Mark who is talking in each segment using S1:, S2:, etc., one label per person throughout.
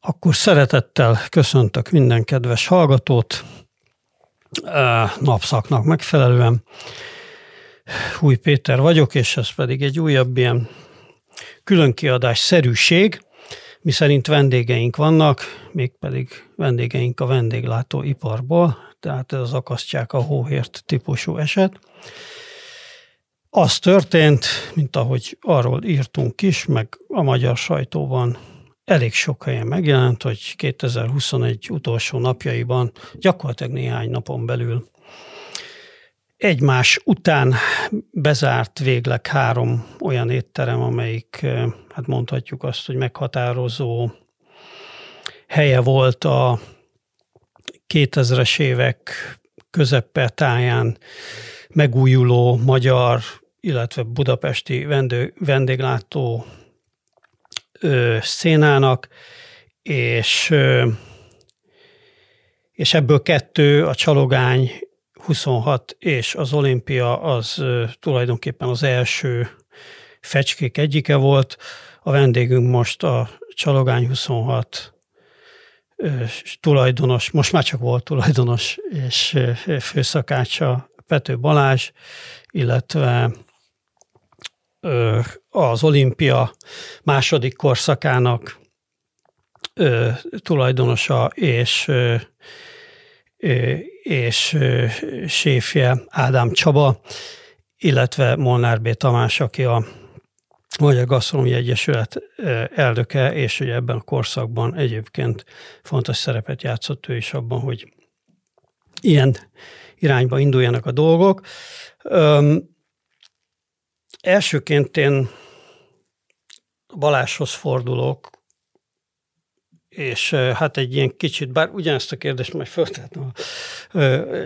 S1: Akkor szeretettel köszöntök minden kedves hallgatót, napszaknak megfelelően. Új Péter vagyok, és ez pedig egy újabb ilyen különkiadás szerűség, mi szerint vendégeink vannak, mégpedig vendégeink a vendéglátó iparból, tehát ez az akasztják a hóhért típusú eset. Az történt, mint ahogy arról írtunk is, meg a magyar sajtóban elég sok helyen megjelent, hogy 2021 utolsó napjaiban, gyakorlatilag néhány napon belül egymás után bezárt végleg három olyan étterem, amelyik, hát mondhatjuk azt, hogy meghatározó helye volt a 2000-es évek közepe táján megújuló magyar, illetve budapesti vendég, vendéglátó ö, szénának, és, ö, és ebből kettő, a Csalogány 26 és az olimpia az ö, tulajdonképpen az első fecskék egyike volt. A vendégünk most a Csalogány 26 ö, tulajdonos, most már csak volt tulajdonos és főszakácsa Pető Balázs, illetve az olimpia második korszakának tulajdonosa és, és séfje Ádám Csaba, illetve Molnár B. Tamás, aki a Magyar Gasztronómiai Egyesület elnöke, és ugye ebben a korszakban egyébként fontos szerepet játszott ő is abban, hogy ilyen irányba induljanak a dolgok. Elsőként én Baláshoz fordulok, és hát egy ilyen kicsit, bár ugyanezt a kérdést majd föltettem a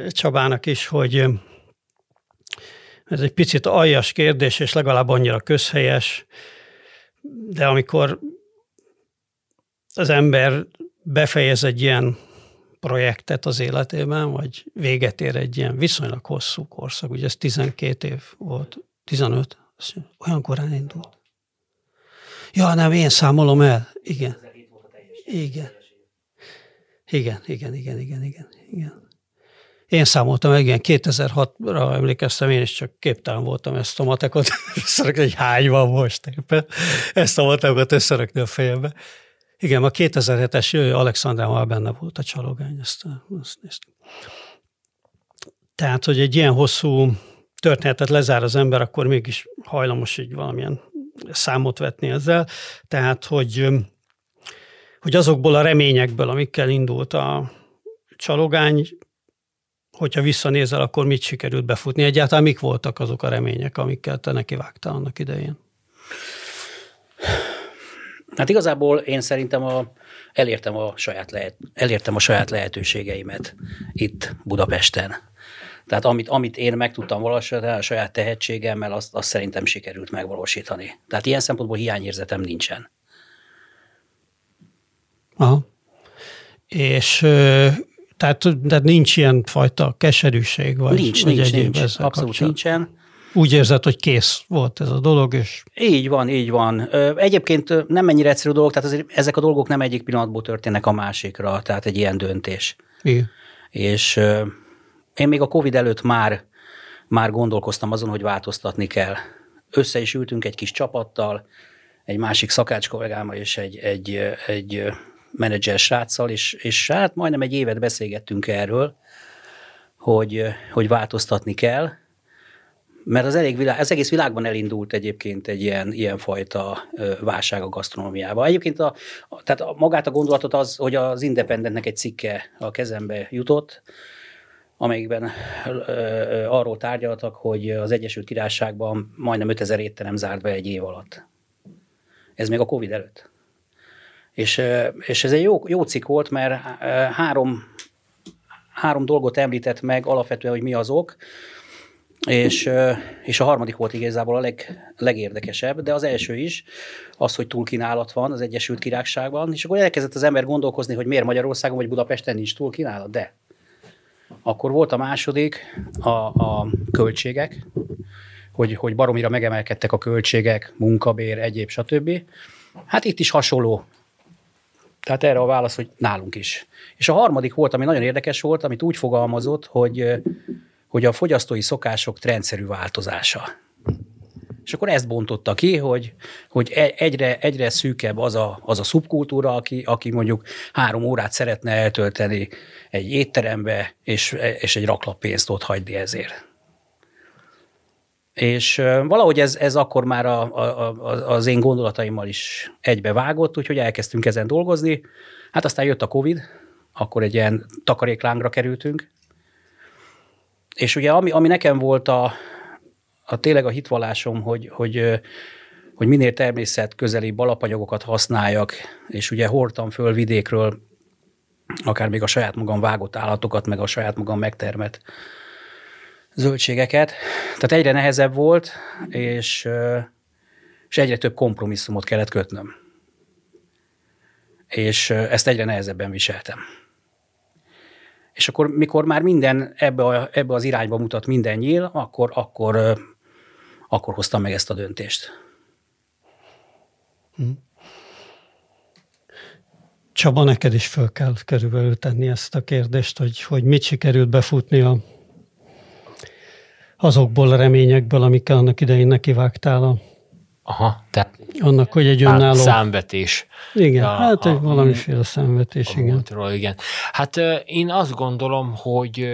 S1: Csabának is, hogy ez egy picit aljas kérdés, és legalább annyira közhelyes, de amikor az ember befejez egy ilyen projektet az életében, vagy véget ér egy ilyen viszonylag hosszú korszak, ugye ez 12 év volt, 15, olyan korán indult. Ja, nem, én számolom el. Igen. Igen. Igen, igen, igen, igen, igen, igen. Én számoltam meg, igen, 2006-ra emlékeztem, én is csak képtelen voltam ezt a matekot összerakni, hogy hány van most éppen. Ezt a matekot összerakni a fejembe. Igen, a 2007-es Alexandrával benne volt a csalogány, ezt, ezt néztem. Tehát, hogy egy ilyen hosszú történetet lezár az ember, akkor mégis hajlamos így valamilyen számot vetni ezzel. Tehát, hogy, hogy azokból a reményekből, amikkel indult a csalogány, hogyha visszanézel, akkor mit sikerült befutni? Egyáltalán mik voltak azok a remények, amikkel te nekivágtál annak idején?
S2: Hát igazából én szerintem a, elértem, a saját lehet, elértem a saját lehetőségeimet itt Budapesten. Tehát amit, amit én meg tudtam valósítani a saját tehetségemmel, azt, azt szerintem sikerült megvalósítani. Tehát ilyen szempontból hiányérzetem nincsen.
S1: Aha. És tehát, tehát nincs ilyen fajta keserűség, vagy,
S2: nincs,
S1: vagy
S2: nincs, nincs, abszolút kapcsolat. nincsen.
S1: Úgy érzed, hogy kész volt ez a dolog, és...
S2: Így van, így van. Egyébként nem mennyire egyszerű dolog, tehát azért ezek a dolgok nem egyik pillanatból történnek a másikra, tehát egy ilyen döntés.
S1: Igen.
S2: És én még a Covid előtt már, már gondolkoztam azon, hogy változtatni kell. Össze is ültünk egy kis csapattal, egy másik szakács kollégámmal és egy, egy, egy menedzser sráccal, és, és hát majdnem egy évet beszélgettünk erről, hogy, hogy változtatni kell, mert az, elég világ, az egész világban elindult egyébként egy ilyen, ilyen fajta válság a gasztronómiában. Egyébként a, tehát magát a gondolatot az, hogy az Independentnek egy cikke a kezembe jutott, amelyikben arról tárgyaltak, hogy az Egyesült Királyságban majdnem 5000 étterem zárt be egy év alatt. Ez még a Covid előtt. És, és ez egy jó, jó cikk volt, mert három, három dolgot említett meg alapvetően, hogy mi az ok, és, és a harmadik volt igazából a leg, legérdekesebb, de az első is, az, hogy túlkínálat van az Egyesült Királyságban, és akkor elkezdett az ember gondolkozni, hogy miért Magyarországon vagy Budapesten nincs túlkínálat, de akkor volt a második, a, a költségek, hogy, hogy baromira megemelkedtek a költségek, munkabér, egyéb, stb. Hát itt is hasonló Tehát erre a válasz, hogy nálunk is. És a harmadik volt, ami nagyon érdekes volt, amit úgy fogalmazott, hogy, hogy a fogyasztói szokások trendszerű változása. És akkor ezt bontotta ki, hogy, hogy e, egyre, egyre szűkebb az a, az a szubkultúra, aki, aki mondjuk három órát szeretne eltölteni egy étterembe, és, és egy raklap pénzt ott hagyni ezért. És valahogy ez, ez akkor már a, a, a, az én gondolataimmal is egybevágott, úgyhogy elkezdtünk ezen dolgozni. Hát aztán jött a Covid, akkor egy ilyen takaréklángra kerültünk. És ugye ami, ami nekem volt a, a tényleg a hitvallásom, hogy, hogy, hogy minél természet közeli alapanyagokat használjak, és ugye hordtam föl vidékről akár még a saját magam vágott állatokat, meg a saját magam megtermett zöldségeket. Tehát egyre nehezebb volt, és, és egyre több kompromisszumot kellett kötnöm. És ezt egyre nehezebben viseltem. És akkor, mikor már minden ebbe, a, ebbe az irányba mutat minden nyíl, akkor, akkor, akkor hoztam meg ezt a döntést. Hm.
S1: Csaba, neked is föl kell körülbelül tenni ezt a kérdést, hogy, hogy mit sikerült befutni a, azokból a reményekből, amikkel annak idején nekivágtál a
S3: Aha, tehát
S1: annak, hogy egy önálló...
S3: Számvetés.
S1: Igen, a, hát egy a, valamiféle számvetés, a igen.
S3: Múltról, igen. Hát én azt gondolom, hogy,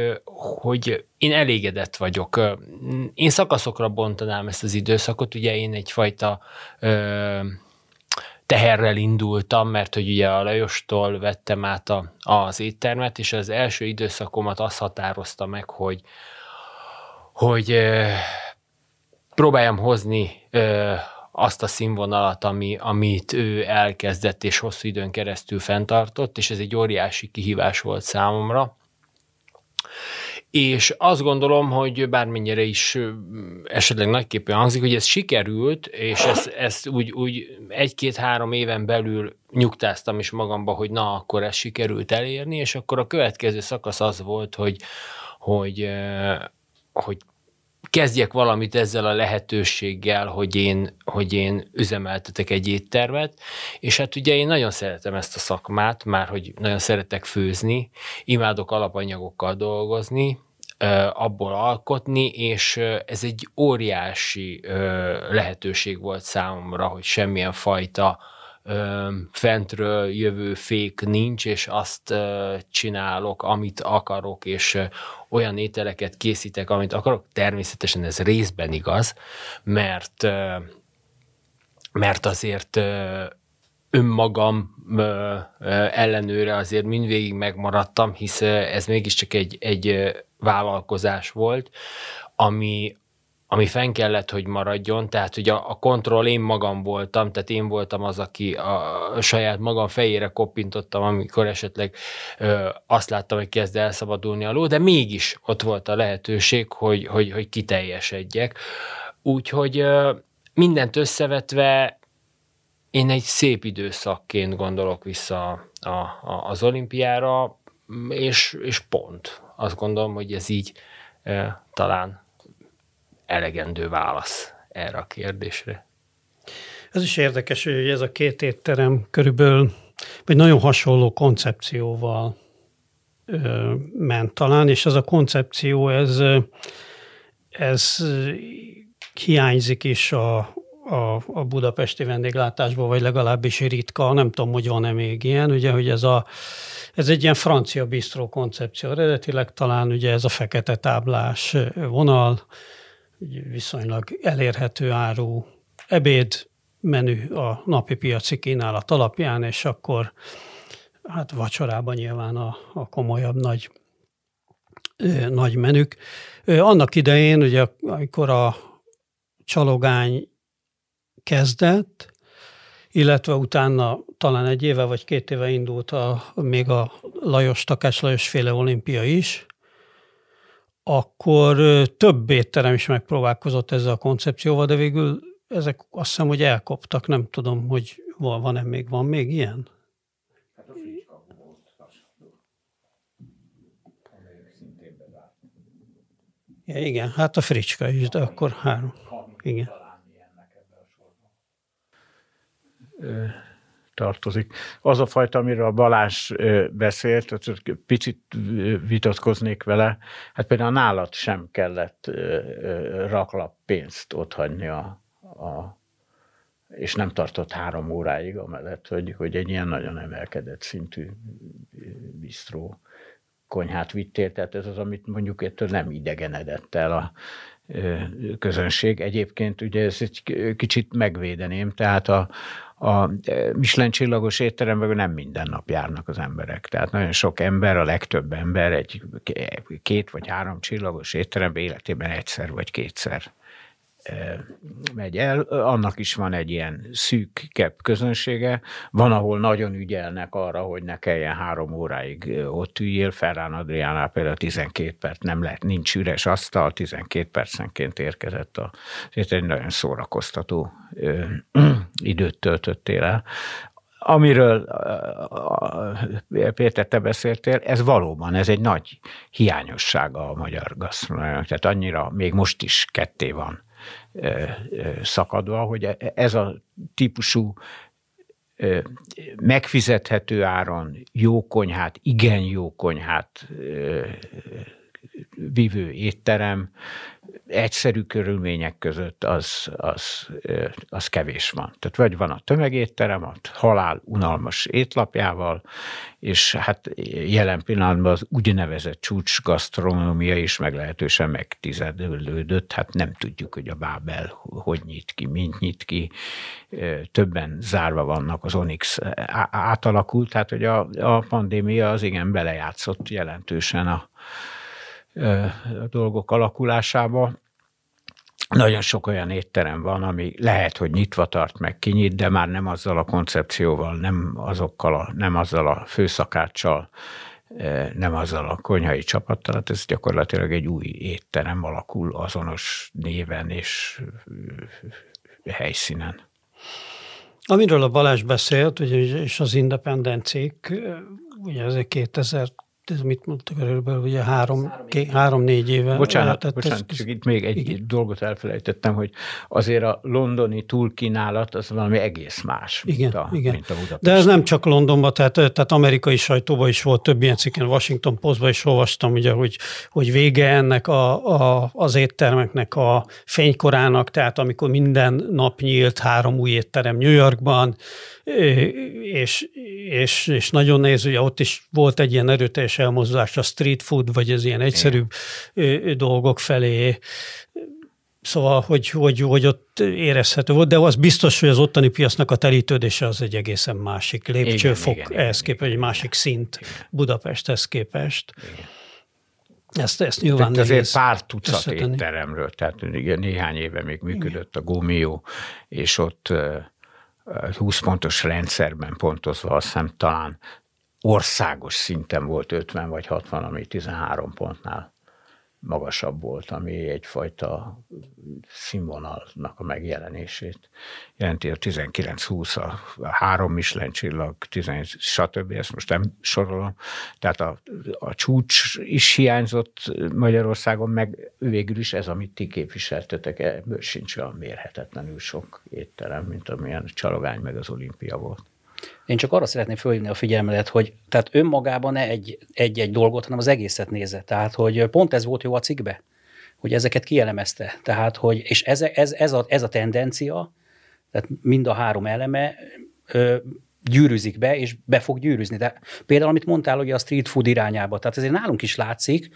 S3: hogy én elégedett vagyok. Én szakaszokra bontanám ezt az időszakot, ugye én egyfajta teherrel indultam, mert hogy ugye a Lajostól vettem át a, az éttermet, és az első időszakomat azt határozta meg, hogy, hogy próbáljam hozni azt a színvonalat, ami, amit ő elkezdett és hosszú időn keresztül fenntartott, és ez egy óriási kihívás volt számomra. És azt gondolom, hogy bármennyire is esetleg nagyképpen hangzik, hogy ez sikerült, és ezt, ezt úgy, úgy egy-két-három éven belül nyugtáztam is magamba, hogy na, akkor ez sikerült elérni, és akkor a következő szakasz az volt, hogy, hogy, hogy kezdjek valamit ezzel a lehetőséggel, hogy én, hogy én üzemeltetek egy éttermet, és hát ugye én nagyon szeretem ezt a szakmát, már hogy nagyon szeretek főzni, imádok alapanyagokkal dolgozni, abból alkotni, és ez egy óriási lehetőség volt számomra, hogy semmilyen fajta fentről jövő fék nincs, és azt csinálok, amit akarok, és olyan ételeket készítek, amit akarok. Természetesen ez részben igaz, mert mert azért önmagam ellenőre azért mindvégig megmaradtam, hisz ez mégiscsak egy, egy vállalkozás volt, ami, ami fenn kellett, hogy maradjon, tehát hogy a, a kontroll én magam voltam, tehát én voltam az, aki a, a saját magam fejére koppintottam, amikor esetleg ö, azt láttam, hogy kezd elszabadulni a ló, de mégis ott volt a lehetőség, hogy, hogy, hogy kiteljesedjek. Úgyhogy ö, mindent összevetve én egy szép időszakként gondolok vissza a, a, az olimpiára, és, és pont. Azt gondolom, hogy ez így e, talán elegendő válasz erre a kérdésre.
S1: Ez is érdekes, hogy ez a két étterem körülbelül egy nagyon hasonló koncepcióval ö, ment talán, és ez a koncepció, ez, ez hiányzik is a, a, a budapesti vendéglátásból, vagy legalábbis ritka, nem tudom, hogy van-e még ilyen, ugye, hogy ez, a, ez egy ilyen francia bistró koncepció, eredetileg talán ugye ez a fekete táblás vonal, viszonylag elérhető áru ebéd menü a napi piaci kínálat alapján, és akkor hát vacsorában nyilván a, a komolyabb nagy, ö, nagy menük. Ö, annak idején, ugye, amikor a csalogány kezdett, illetve utána talán egy éve vagy két éve indult a, még a Lajos, Takás Lajos féle olimpia is, akkor több étterem is megpróbálkozott ezzel a koncepcióval, de végül ezek azt hiszem, hogy elkoptak, nem tudom, hogy van-e még, van még ilyen? Hát a Ja, igen, hát a fricska is, de akkor három. Igen.
S4: Tartozik. Az a fajta, amiről a Balázs beszélt, picit vitatkoznék vele, hát például nálad sem kellett raklap pénzt otthagyni a, a és nem tartott három óráig amellett, hogy, hogy egy ilyen nagyon emelkedett szintű bistró konyhát vittél, tehát ez az, amit mondjuk ettől nem idegenedett el a közönség. Egyébként ugye ezt egy kicsit megvédeném, tehát a, a Michelin csillagos étteremben nem minden nap járnak az emberek. Tehát nagyon sok ember, a legtöbb ember egy két vagy három csillagos étteremben életében egyszer vagy kétszer megy el, annak is van egy ilyen szűk közönsége, van, ahol nagyon ügyelnek arra, hogy ne kelljen három óráig ott üljél, Ferrán Adriánál például 12 perc, nem lehet, nincs üres asztal, 12 percenként érkezett a, ez egy nagyon szórakoztató ö, időt töltöttél el. Amiről Péter, te beszéltél, ez valóban, ez egy nagy hiányossága a magyar gasztronómiának. Tehát annyira még most is ketté van szakadva, hogy e, ez a típusú megfizethető áron jó konyhát, igen jó konyhát vívő étterem egyszerű körülmények között az, az, az kevés van. Tehát vagy van a tömegétterem, a halál unalmas étlapjával, és hát jelen pillanatban az úgynevezett csúcs gasztronómia is meglehetősen megtizedelődött. Hát nem tudjuk, hogy a Bábel hogy nyit ki, mint nyit ki. Többen zárva vannak, az Onyx átalakult, tehát hogy a, a pandémia az igen belejátszott jelentősen a, dolgok alakulásába. Nagyon sok olyan étterem van, ami lehet, hogy nyitva tart, meg kinyit, de már nem azzal a koncepcióval, nem, azokkal a, nem azzal a főszakáccsal, nem azzal a konyhai csapattal, hát ez gyakorlatilag egy új étterem alakul azonos néven és helyszínen.
S1: Amiről a Balázs beszélt, ugye, és az independencék, ugye ez 2000 ez mit mondtak körülbelül, ugye három, három-négy éve.
S4: Bocsánat, lehetett, bocsánat ez, csak itt még egy igen. dolgot elfelejtettem, hogy azért a londoni túlkínálat az valami egész más, igen, mint, a, igen. mint a Budapest.
S1: De ez nem csak Londonban, tehát, tehát amerikai sajtóban is volt több ilyen cikken, Washington Postban is olvastam, ugye, hogy, hogy vége ennek a, a, az éttermeknek a fénykorának, tehát amikor minden nap nyílt három új étterem New Yorkban, és, és, és nagyon nehéz, ugye ott is volt egy ilyen erőteljes elmozdulás a street food, vagy az ilyen egyszerűbb Igen. dolgok felé, Szóval, hogy, hogy, hogy ott érezhető volt, de az biztos, hogy az ottani piacnak a telítődése az egy egészen másik lépcsőfok igen, igen, ehhez képest, egy másik szint igen. Budapesthez képest. Igen. Ezt, ezt nyilván
S4: tehát azért pár tucat étteremről, tehát néhány éve még működött a Gómió, és ott 20 pontos rendszerben pontozva, azt hiszem talán országos szinten volt 50 vagy 60, ami 13 pontnál magasabb volt, ami egyfajta színvonalnak a megjelenését jelenti a 19-20, a három Michelin csillag, 11, stb. Ezt most nem sorolom. Tehát a, a csúcs is hiányzott Magyarországon, meg végül is ez, amit ti képviseltetek, ebből sincs olyan mérhetetlenül sok étterem, mint amilyen a Csalogány meg az olimpia volt.
S2: Én csak arra szeretném fölhívni a figyelmet, hogy tehát önmagában ne egy, egy-egy dolgot, hanem az egészet nézze. Tehát, hogy pont ez volt jó a cikkbe, hogy ezeket kielemezte. Tehát, hogy, és ez, ez, ez, a, ez a tendencia, tehát mind a három eleme ö, gyűrűzik be, és be fog gyűrűzni. De például, amit mondtál, hogy a street food irányába, tehát ezért nálunk is látszik,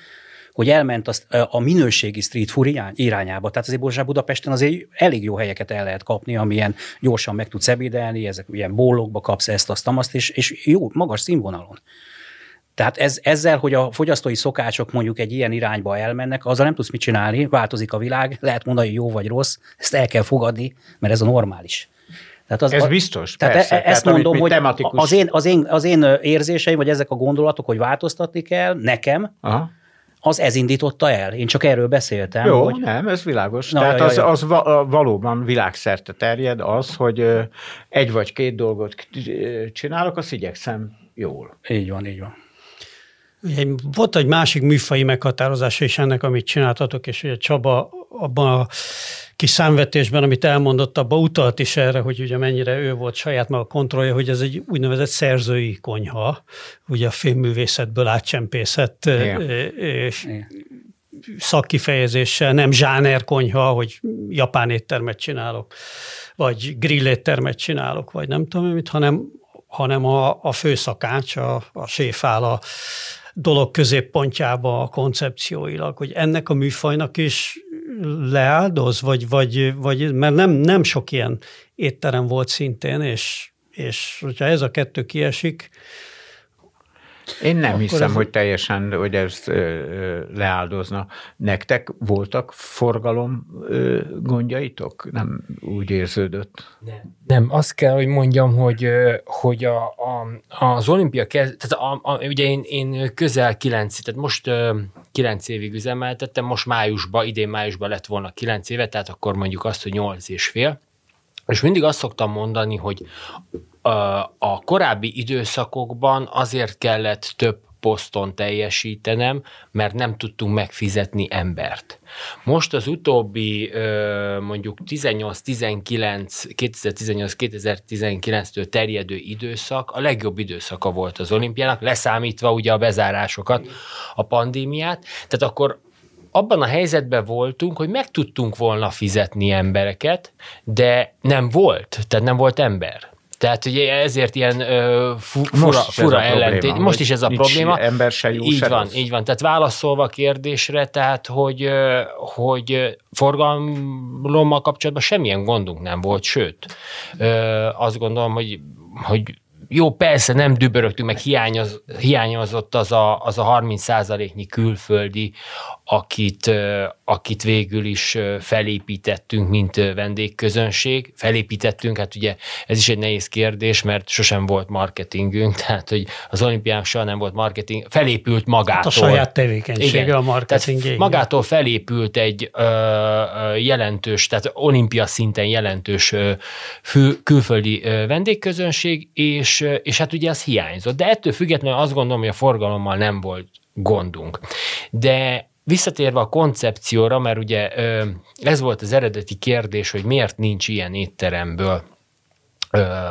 S2: hogy elment azt, a minőségi street food irányába. Tehát azért Borzsá Budapesten azért elég jó helyeket el lehet kapni, amilyen gyorsan meg tudsz ebédelni, ezek ilyen bólokba kapsz ezt, azt, azt, és, és jó, magas színvonalon. Tehát ez, ezzel, hogy a fogyasztói szokások mondjuk egy ilyen irányba elmennek, azzal nem tudsz mit csinálni, változik a világ, lehet mondani, hogy jó vagy rossz, ezt el kell fogadni, mert ez a normális.
S4: Tehát az, Ez biztos,
S2: tehát persze. E- ezt tehát mondom, hogy tematikus... az, én, az, én, az én érzéseim, vagy ezek a gondolatok, hogy változtatni kell nekem, Aha az ez indította el. Én csak erről beszéltem.
S4: Jó, hogy... nem, ez világos. Na, Tehát jaj, az, az valóban világszerte terjed az, hogy egy vagy két dolgot csinálok, azt igyekszem jól.
S2: Így van, így van.
S1: Ugye, volt egy másik műfai meghatározása is ennek, amit csináltatok, és ugye Csaba abban a kis számvetésben, amit elmondott, abba utalt is erre, hogy ugye mennyire ő volt saját maga kontrollja, hogy ez egy úgynevezett szerzői konyha, ugye a filmművészetből átcsempészett
S4: Igen.
S1: és
S2: Igen.
S1: szakkifejezéssel, nem zsáner konyha, hogy japán éttermet csinálok, vagy grill éttermet csinálok, vagy nem tudom mit, hanem, hanem a, a főszakács, a, a séf áll a dolog középpontjába koncepcióilag, hogy ennek a műfajnak is leáldoz, vagy, vagy, vagy mert nem, nem sok ilyen étterem volt szintén, és, és hogyha ez a kettő kiesik,
S4: Én nem
S1: Akkor
S4: hiszem,
S1: ez-
S4: hogy teljesen, hogy ez leáldozna. Nektek voltak forgalom gondjaitok? Nem úgy érződött.
S3: Nem. Nem, azt kell, hogy mondjam, hogy, hogy a, a, az olimpia kez, tehát a, a, ugye én, én közel kilenc, tehát most kilenc évig üzemeltettem, most májusban, idén májusban lett volna kilenc éve, tehát akkor mondjuk azt, hogy nyolc és fél. És mindig azt szoktam mondani, hogy a korábbi időszakokban azért kellett több poszton teljesítenem, mert nem tudtunk megfizetni embert. Most az utóbbi mondjuk 18-19, 2018-2019-től terjedő időszak a legjobb időszaka volt az olimpiának, leszámítva ugye a bezárásokat, a pandémiát. Tehát akkor abban a helyzetben voltunk, hogy meg tudtunk volna fizetni embereket, de nem volt, tehát nem volt ember. Tehát ugye ezért ilyen ö, fu, fura,
S4: Most
S3: fura ellentét. Most is ez a probléma.
S4: ember se jó,
S3: Így
S4: se
S3: van,
S4: rossz.
S3: így van. Tehát válaszolva a kérdésre, tehát hogy, hogy forgalommal kapcsolatban semmilyen gondunk nem volt, sőt, ö, azt gondolom, hogy, hogy jó, persze nem dübörögtünk, meg hiányoz, hiányozott az a, az a 30 százaléknyi külföldi, akit, akit végül is felépítettünk, mint vendégközönség. Felépítettünk, hát ugye ez is egy nehéz kérdés, mert sosem volt marketingünk, tehát hogy az olimpián soha nem volt marketing, felépült magától.
S1: hát a saját tevékenysége
S3: Igen.
S1: a marketing.
S3: Tehát magától felépült egy ö, ö, jelentős, tehát olimpia szinten jelentős ö, fő, külföldi ö, vendégközönség, és, és hát ugye az hiányzott. De ettől függetlenül azt gondolom, hogy a forgalommal nem volt gondunk. De visszatérve a koncepcióra, mert ugye ez volt az eredeti kérdés, hogy miért nincs ilyen étteremből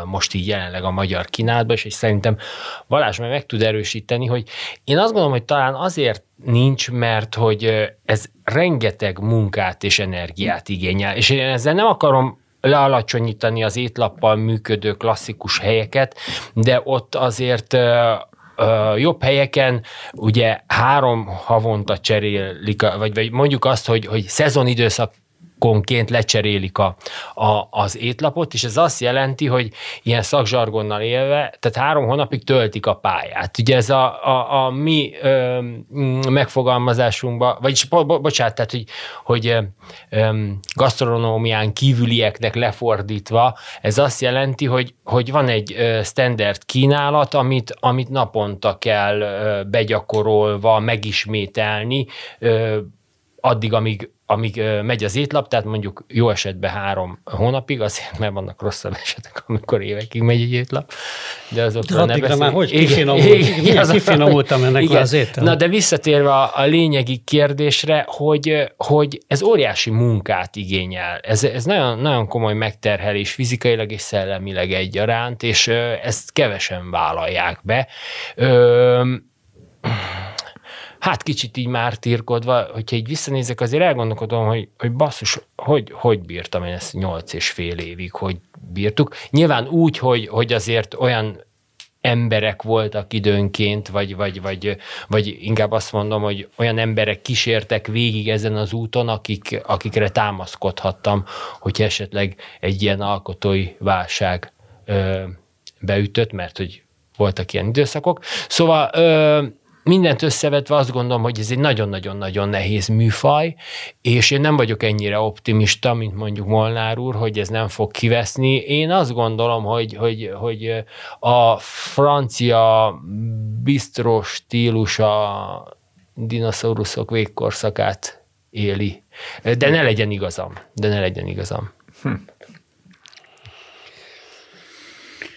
S3: most így jelenleg a magyar kínálatban, és, szerintem Balázs meg meg tud erősíteni, hogy én azt gondolom, hogy talán azért nincs, mert hogy ez rengeteg munkát és energiát igényel, és én ezzel nem akarom lealacsonyítani az étlappal működő klasszikus helyeket, de ott azért ö, jobb helyeken ugye három havonta cserélik, vagy, vagy mondjuk azt, hogy, hogy szezonidőszak konként lecserélik a, a, az étlapot, és ez azt jelenti, hogy ilyen szakzsargonnal élve, tehát három hónapig töltik a pályát. Ugye ez a, a, a mi ö, megfogalmazásunkban, vagyis bo, bo, bocsánat, tehát hogy, hogy ö, gasztronómián kívülieknek lefordítva, ez azt jelenti, hogy, hogy van egy standard kínálat, amit, amit naponta kell begyakorolva, megismételni, ö, addig, amíg, amíg megy az étlap, tehát mondjuk jó esetben három hónapig, azért mert vannak rosszabb esetek, amikor évekig megy egy étlap, de azokról
S1: De
S3: ne
S1: addigra már hogy kifinomultam ennek
S3: igen.
S1: az étel?
S3: Na, de visszatérve a, a lényegi kérdésre, hogy, hogy ez óriási munkát igényel. Ez, ez nagyon, nagyon komoly megterhelés fizikailag és szellemileg egyaránt, és ezt kevesen vállalják be. Ö, hát kicsit így már tirkodva, hogyha így visszanézek, azért elgondolkodom, hogy, hogy basszus, hogy, hogy bírtam én ezt nyolc és fél évig, hogy bírtuk. Nyilván úgy, hogy, hogy azért olyan emberek voltak időnként, vagy, vagy, vagy, vagy inkább azt mondom, hogy olyan emberek kísértek végig ezen az úton, akik, akikre támaszkodhattam, hogy esetleg egy ilyen alkotói válság ö, beütött, mert hogy voltak ilyen időszakok. Szóval ö, mindent összevetve azt gondolom, hogy ez egy nagyon-nagyon-nagyon nehéz műfaj, és én nem vagyok ennyire optimista, mint mondjuk Molnár úr, hogy ez nem fog kiveszni. Én azt gondolom, hogy, hogy, hogy a francia bistró stílus a dinoszauruszok végkorszakát éli. De ne legyen igazam. De ne legyen igazam.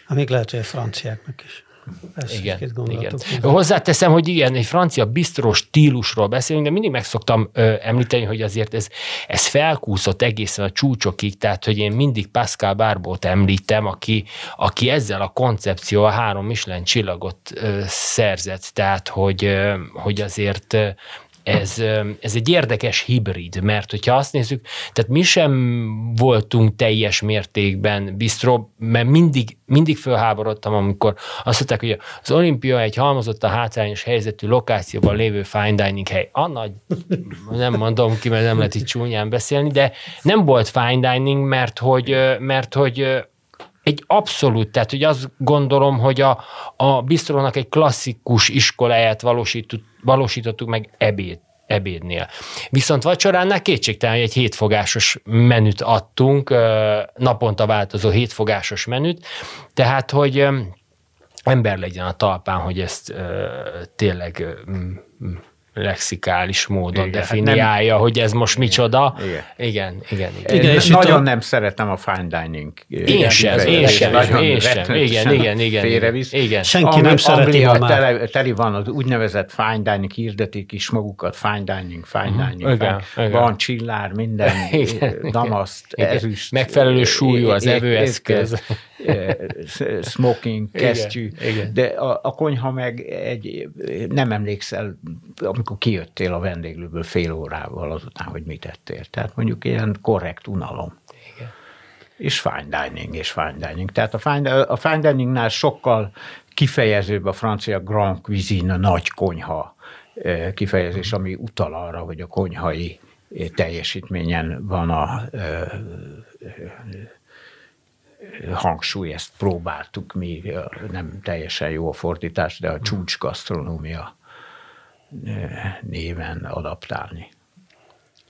S1: Még lehet, hogy a franciáknak is. Ezt
S3: Igen, igen.
S1: gondolatot.
S3: Hozzáteszem, hogy igen, egy francia bistrós stílusról beszélünk, de mindig meg szoktam ö, említeni, hogy azért ez, ez felkúszott egészen a csúcsokig, tehát hogy én mindig Pascal Barbot említem, aki, aki ezzel a koncepcióval három Michelin csillagot ö, szerzett, tehát hogy, ö, hogy azért ez, ez egy érdekes hibrid, mert hogyha azt nézzük, tehát mi sem voltunk teljes mértékben bistró, mert mindig, mindig fölháborodtam, amikor azt mondták, hogy az olimpia egy halmozott a hátrányos helyzetű lokációban lévő fine dining hely. A nagy, nem mondom ki, mert nem lehet itt csúnyán beszélni, de nem volt fine dining, mert hogy, mert hogy egy abszolút, tehát hogy azt gondolom, hogy a, a bistrónak egy klasszikus iskoláját valósított, valósítottuk meg ebéd, ebédnél. Viszont vacsoránál kétségtelen, hogy egy hétfogásos menüt adtunk, naponta változó hétfogásos menüt, tehát, hogy ember legyen a talpán, hogy ezt tényleg lexikális módon
S4: Igen, hát
S3: definiálja, hogy ez most micsoda.
S4: Igen.
S3: Igen, igen, igen.
S1: Igen, és
S4: nagyon
S1: a-
S4: nem szeretem a fine dining.
S3: Én sem, én sem, én sem. Igen, igen, igen.
S4: félrevisz.
S3: Igen.
S1: Senki nem szereti
S4: Anglia
S1: ma már.
S4: Tele, teli van az úgynevezett fine dining, hirdetik is magukat, fine dining, fine dining.
S3: Mhm. Igen,
S4: fine.
S3: igen.
S4: Van csillár, minden,
S3: Igen,
S4: damaszt,
S3: igen.
S4: ezüst.
S3: Megfelelő súlyú az evőeszköz.
S4: Smoking,
S3: Igen,
S4: kesztyű,
S3: igen.
S4: de a, a konyha meg egy, nem emlékszel, amikor kijöttél a vendéglőből fél órával azután, hogy mit ettél. Tehát mondjuk ilyen korrekt unalom. És fine dining, és fine dining. Tehát a fine, a fine diningnál sokkal kifejezőbb a francia grand cuisine, a nagy konyha kifejezés, ami utal arra, hogy a konyhai teljesítményen van a hangsúly, ezt próbáltuk mi, nem teljesen jó a fordítás, de a csúcs gasztronómia eh, néven adaptálni.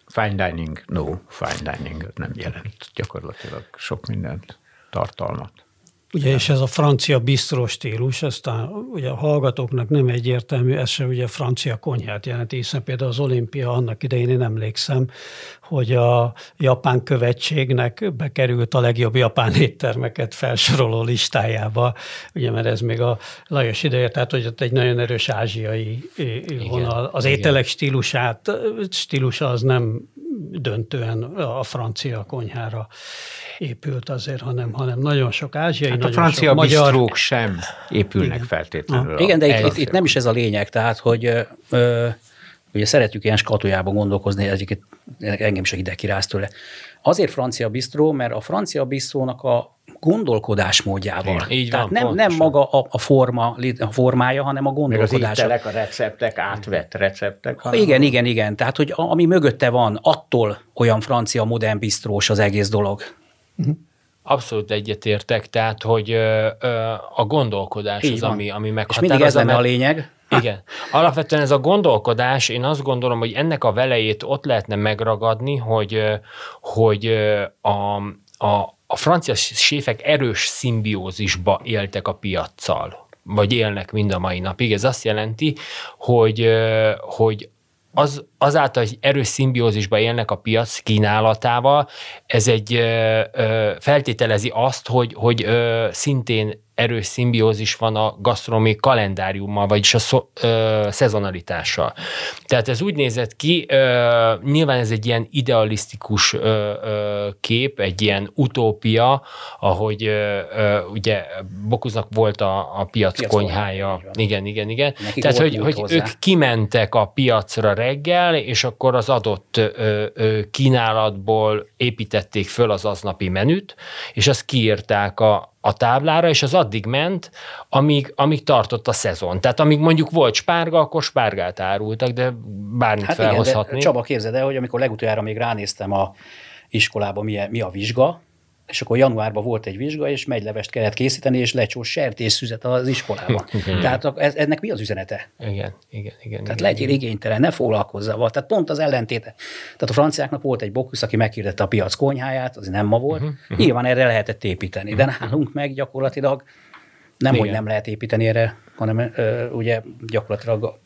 S4: Fine dining, no, fine dining nem jelent gyakorlatilag sok mindent, tartalmat.
S1: Ugye, és ez a francia bistró stílus, aztán ugye a hallgatóknak nem egyértelmű, ez se ugye francia konyhát jelenti, hiszen például az olimpia annak idején én emlékszem, hogy a japán követségnek bekerült a legjobb japán éttermeket felsoroló listájába, ugye, mert ez még a Lajos ideje, tehát hogy ott egy nagyon erős ázsiai igen, vonal. Az
S3: igen.
S1: ételek stílusát, stílusa az nem döntően a francia konyhára épült azért, hanem, hanem nagyon sok ázsiai,
S4: Hát a
S1: nagyon
S4: francia
S1: sok magyar,
S4: bistrók sem épülnek feltétlenül.
S2: Igen, de
S4: a-
S2: itt, itt, itt nem is ez a lényeg, tehát, hogy ö, ö, ugye szeretjük ilyen skatujába gondolkozni, egyébként engem is a hideg kiráz tőle. Azért francia bistró, mert a francia bistrónak a gondolkodásmódjával.
S3: Igen, így
S2: Tehát
S3: van,
S2: nem, nem maga a, a, forma, a formája, hanem a
S4: Meg az
S2: gondolkodása.
S4: ételek, a receptek, átvett receptek. hanem-
S2: Igen, igen, igen. Tehát, hogy a- ami mögötte van, attól olyan francia modern bistrós az egész dolog.
S3: Abszolút egyetértek, tehát, hogy ö, ö, a gondolkodás
S2: Így
S3: az,
S2: van.
S3: ami, ami
S2: És
S3: meghatározza.
S2: mindig ez lenne a lényeg.
S3: Igen. Alapvetően ez a gondolkodás, én azt gondolom, hogy ennek a velejét ott lehetne megragadni, hogy, hogy a, a, a francia séfek erős szimbiózisba éltek a piaccal, vagy élnek mind a mai napig. Ez azt jelenti, hogy, hogy az, azáltal, hogy erős szimbiózisban élnek a piac kínálatával, ez egy ö, ö, feltételezi azt, hogy, hogy ö, szintén erős szimbiózis van a gasztronómiai kalendáriummal, vagyis a szó, ö, szezonalitással. Tehát ez úgy nézett ki, ö, nyilván ez egy ilyen idealisztikus ö, ö, kép, egy ilyen utópia, ahogy ö, ö, ugye Bokuznak volt a, a piac,
S2: Piac
S3: konyhája.
S2: van.
S3: Igen, igen, igen.
S2: Nekik
S3: Tehát, hogy, hogy
S2: hozzá.
S3: ők kimentek a piacra reggel, és akkor az adott ö, ö, kínálatból építették föl az aznapi menüt, és azt kiírták a, a táblára, és az addig ment, amíg, amíg tartott a szezon. Tehát amíg mondjuk volt spárga, akkor spárgát árultak, de bármit
S2: Hát igen, de
S3: felhozhatni.
S2: Csaba képzeld el, hogy amikor legutoljára még ránéztem a iskolában, mi, mi a vizsga, és akkor januárban volt egy vizsga, és megylevest kellett készíteni, és lecsós sertésszüzet az iskolában. Tehát ez, ennek mi az üzenete?
S3: Igen, igen, igen.
S2: Tehát
S3: igen,
S2: legyél igénytelen, ne foglalkozzál vele. Tehát pont az ellentéte. Tehát a franciáknak volt egy Bocuse, aki meghirdette a piac konyháját, az nem ma volt.
S3: Mhm,
S2: Uh-huh, Nyilván erre lehetett építeni, de nálunk meg gyakorlatilag nem, hogy
S3: Igen.
S2: nem lehet építeni erre, hanem ö, ugye gyakorlatilag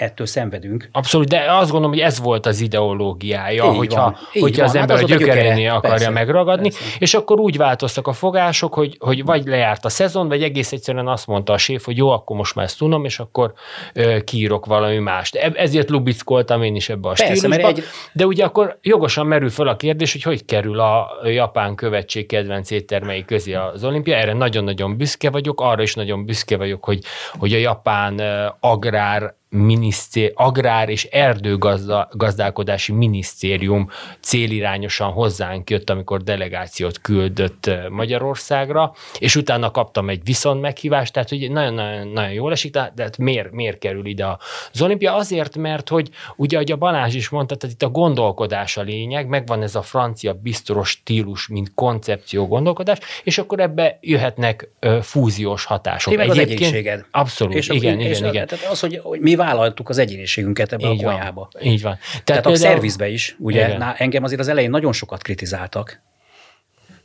S2: ettől szenvedünk.
S3: Abszolút, de azt gondolom, hogy ez volt az ideológiája,
S2: Így
S3: hogyha,
S2: van,
S3: hogyha az
S2: van. Hát
S3: ember
S2: az
S3: a gyökerénél akarja
S2: persze,
S3: megragadni,
S2: persze.
S3: és akkor úgy változtak a fogások, hogy, hogy vagy lejárt a szezon, vagy egész egyszerűen azt mondta a séf, hogy jó, akkor most már ezt tudom, és akkor ö, kiírok valami mást. E- Ezért lubickoltam én is ebbe a
S2: Persze,
S3: stílusba,
S2: egy-
S3: de ugye akkor jogosan merül fel a kérdés, hogy hogy kerül a japán követség kedvenc éttermei közé az olimpia. Erre nagyon-nagyon büszke vagyok, arra is nagyon büszke vagyok, hogy, hogy a japán agrár minisztér, agrár és erdőgazdálkodási minisztérium célirányosan hozzánk jött, amikor delegációt küldött Magyarországra, és utána kaptam egy viszont meghívást, tehát hogy nagyon-nagyon nagyon jól esik, de de hát miért, miért kerül ide az olimpia? Azért, mert hogy ugye, ahogy a Balázs is mondta, tehát itt a gondolkodás a lényeg, megvan ez a francia biztoros stílus, mint koncepció gondolkodás, és akkor ebbe jöhetnek fúziós hatások.
S2: Ti meg az.
S3: Abszolút,
S2: És
S3: igen,
S2: akkor-
S3: igen,
S2: és
S3: igen.
S2: Tehát az, hogy, hogy mi vállaltuk az egyéniségünket ebbe
S3: Így
S2: a
S3: van.
S2: konyhába.
S3: Így van.
S2: Tehát, Tehát a szervizbe is, ugye,
S3: Igen.
S2: na, engem azért az elején nagyon sokat kritizáltak,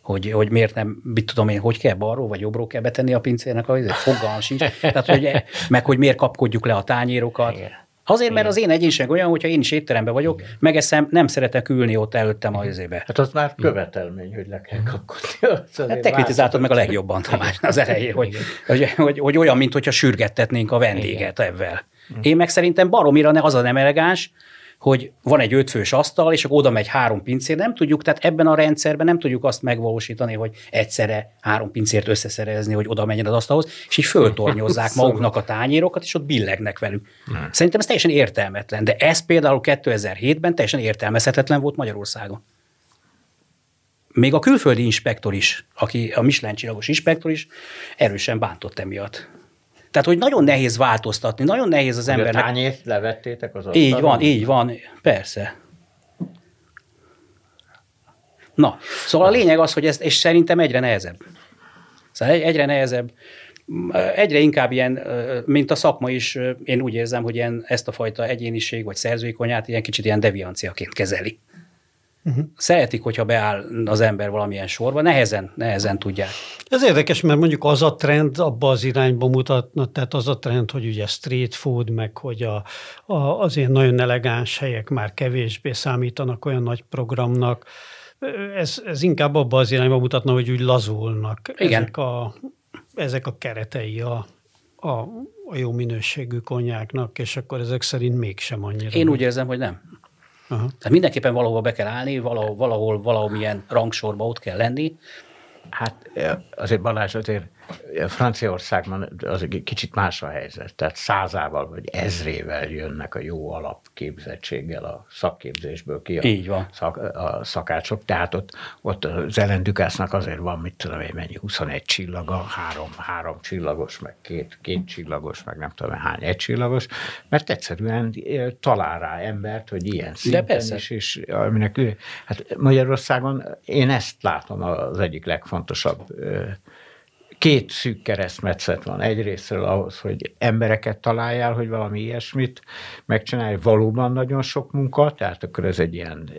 S2: hogy, hogy miért nem, mit tudom én, hogy kell balról vagy jobbról kell betenni a pincérnek, a fogalmam sincs. Tehát, hogy, meg hogy miért kapkodjuk le a tányérokat.
S3: Igen.
S2: Azért, mert az én egyéniség olyan, hogyha én is étteremben vagyok, megeszem, nem szeretek ülni ott előttem a izébe.
S4: Hát az már követelmény, hogy le kell kapkodni.
S2: Hát te kritizáltad meg a legjobban, Tamás, az elején, hogy, hogy, hogy, hogy olyan, mint hogyha sürgettetnénk a vendéget ebben. Én meg szerintem baromira ne, az a nem elegáns, hogy van egy ötfős asztal, és akkor oda megy három pincér, nem tudjuk, tehát ebben a rendszerben nem tudjuk azt megvalósítani, hogy egyszerre három pincért összeszerezni, hogy oda menjen az asztalhoz, és így föltornyozzák maguknak a tányérokat, és ott billegnek velük. Szerintem ez teljesen értelmetlen, de ez például 2007-ben teljesen értelmezhetetlen volt Magyarországon még a külföldi inspektor is, aki a Michelin csillagos inspektor is, erősen bántott emiatt. Tehát, hogy nagyon nehéz változtatni, nagyon nehéz az
S4: Hogy a
S2: embernek.
S4: tányért levettétek az asztalon?
S2: Így van, így van, persze. Na, szóval a lényeg az, hogy ez, és szerintem egyre nehezebb. Szóval egy- egyre nehezebb, egyre inkább ilyen, mint a szakma is, én úgy érzem, hogy ilyen, ezt a fajta egyéniség vagy szerzői konyhát ilyen kicsit ilyen devianciaként kezeli. Uh-huh. Szeretik, hogyha beáll az ember valamilyen sorba, nehezen, nehezen tudják.
S1: Ez érdekes, mert mondjuk az a trend abba az irányba mutatna, tehát az a trend, hogy ugye street food, meg hogy a, a, az ilyen nagyon elegáns helyek már kevésbé számítanak olyan nagy programnak, ez, ez inkább abba az irányba mutatna, hogy úgy lazulnak
S2: Igen.
S1: ezek a, ezek a keretei a, a, a jó minőségű konyáknak, és akkor ezek szerint mégsem annyira.
S2: Én úgy érzem, hogy nem.
S1: Aha.
S2: Tehát mindenképpen valahol be kell állni, valahol, valahol valamilyen rangsorba ott kell lenni.
S4: Hát azért Balázs, azért Franciaországban az egy kicsit más a helyzet. Tehát százával vagy ezrével jönnek a jó alapképzettséggel a szakképzésből ki a,
S2: Így van.
S4: Szak, a szakácsok. Tehát ott, ott az Ellen Dukásznak azért van, mit tudom én, mennyi, 21 csillaga, három, három csillagos, meg két, két csillagos, meg nem tudom hány egy csillagos, mert egyszerűen eh, talál rá embert, hogy ilyen szinten is, és aminek ő, hát Magyarországon én ezt látom az egyik legfontosabb ö, két szűk keresztmetszet van. Egyrésztről ahhoz, hogy embereket találjál, hogy valami ilyesmit megcsinálj, valóban nagyon sok munka, tehát akkor ez egy ilyen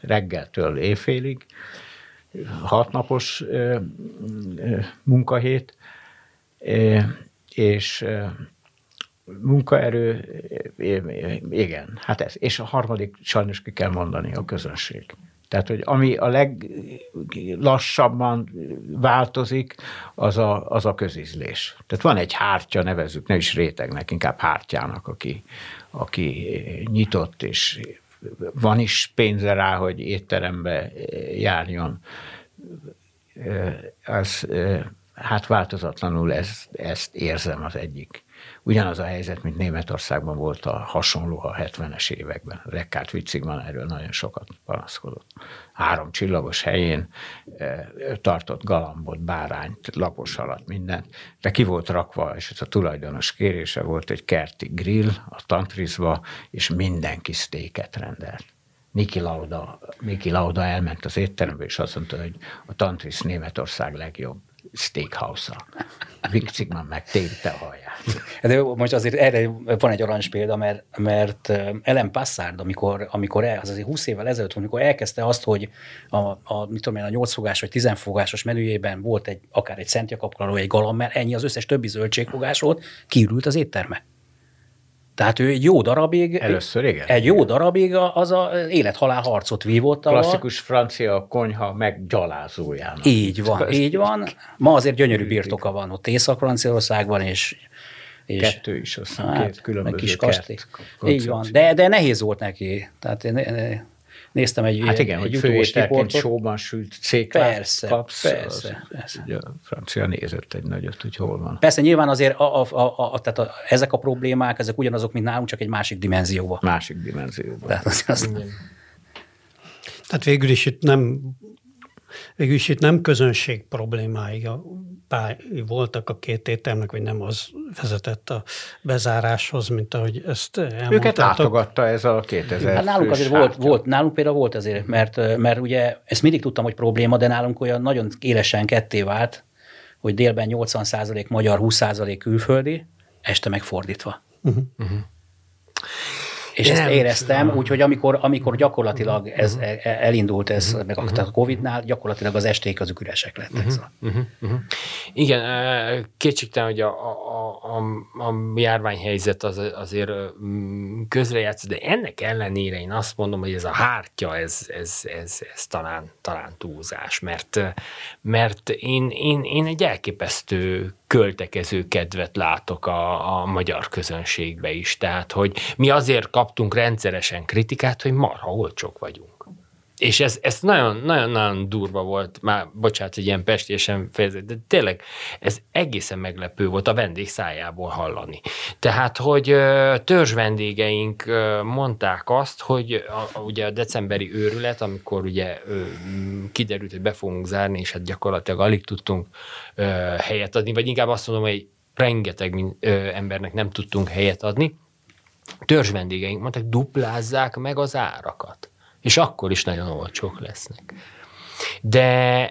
S4: reggeltől éjfélig, hatnapos munkahét, és munkaerő, igen, hát ez. És a harmadik sajnos ki kell mondani a közönség. Tehát, hogy ami a leglassabban változik, az a, az a közizlés. Tehát van egy hártya, nevezzük, ne is rétegnek, inkább hártyának, aki, aki nyitott, és van is pénze rá, hogy étterembe járjon. Az, hát változatlanul ezt, ezt érzem az egyik. Ugyanaz a helyzet, mint Németországban volt a hasonló a 70-es években. Rekkárt Witzigman erről nagyon sokat panaszkodott. Három csillagos helyén eh, tartott galambot, bárányt, lapos alatt, mindent, de ki volt rakva, és ez a tulajdonos kérése volt egy kerti grill a tantrizba, és mindenki sztéket rendelt. Niki Lauda, Niki Lauda elment az étterembe, és azt mondta, hogy a Tantris Németország legjobb steakhouse-a. Vic Cigman meg térte a haját.
S2: De most azért erre van egy aranyos példa, mert, mert Ellen Passard, amikor, amikor el, az azért 20 évvel ezelőtt, amikor elkezdte azt, hogy a, a, mit tudom én, a 8 fogás vagy 10 fogásos menüjében volt egy, akár egy szentjakapkaló, egy galammel, ennyi az összes többi zöldségfogás volt, kiürült az étterme. Tehát ő egy jó darabig,
S4: Először, igen.
S2: egy jó darabig az a élet-halál harcot vívott. a-
S4: Klasszikus francia konyha meggyalázójának.
S2: Így van, így van. Ma azért gyönyörű birtoka van ott Észak-Franciaországban, és, és
S4: Kettő is, azt hiszem,
S2: hát,
S4: két különböző
S2: kis kastély. Így van, de, de nehéz volt neki. Tehát néztem egy
S4: Hát igen,
S2: egy
S4: hogy főételként sóban sült céklát
S2: Persze,
S4: kapsz,
S2: persze,
S4: az,
S2: persze.
S4: Ugye a francia nézett egy nagyot, hogy hol van.
S2: Persze nyilván azért a, a, a, a, tehát a, ezek a problémák, ezek ugyanazok, mint nálunk, csak egy másik dimenzióban.
S4: Másik dimenzióban.
S2: Tehát azért az,
S1: Tehát végül is itt nem végül is itt nem közönség problémái a pály, voltak a két éttermnek, vagy nem az vezetett a bezáráshoz, mint ahogy ezt elmondtátok.
S4: Őket látogatta ez a 2000
S2: Hát nálunk azért volt, volt, nálunk például volt azért, mert, mert ugye ezt mindig tudtam, hogy probléma, de nálunk olyan nagyon élesen ketté vált, hogy délben 80% magyar, 20% külföldi, este megfordítva. Uh-huh. És ezt
S3: Nem.
S2: éreztem, úgyhogy amikor, amikor gyakorlatilag ez e- e- elindult ez, meg a, Covid-nál, gyakorlatilag az esték azok üresek lettek. Szóval.
S3: Uh-huh, uh-huh. Igen, eh, kétségtelen, hogy a, a, a, a járványhelyzet az, azért közrejátszott, de ennek ellenére én azt mondom, hogy ez a hártya, ez, ez, ez, ez talán, talán túlzás, mert, mert én, én, én egy elképesztő költekező kedvet látok a, a magyar közönségbe is. Tehát, hogy mi azért kaptunk rendszeresen kritikát, hogy marha olcsók vagyunk. És ez, ez nagyon, nagyon, nagyon durva volt, már bocsánat, hogy ilyen pestésen fejezet, de tényleg ez egészen meglepő volt a vendég szájából hallani. Tehát, hogy törzs vendégeink mondták azt, hogy a, ugye a decemberi őrület, amikor ugye kiderült, hogy be fogunk zárni, és hát gyakorlatilag alig tudtunk helyet adni, vagy inkább azt mondom, hogy rengeteg embernek nem tudtunk helyet adni, törzs vendégeink mondták, duplázzák meg az árakat. És akkor is nagyon olcsók lesznek. De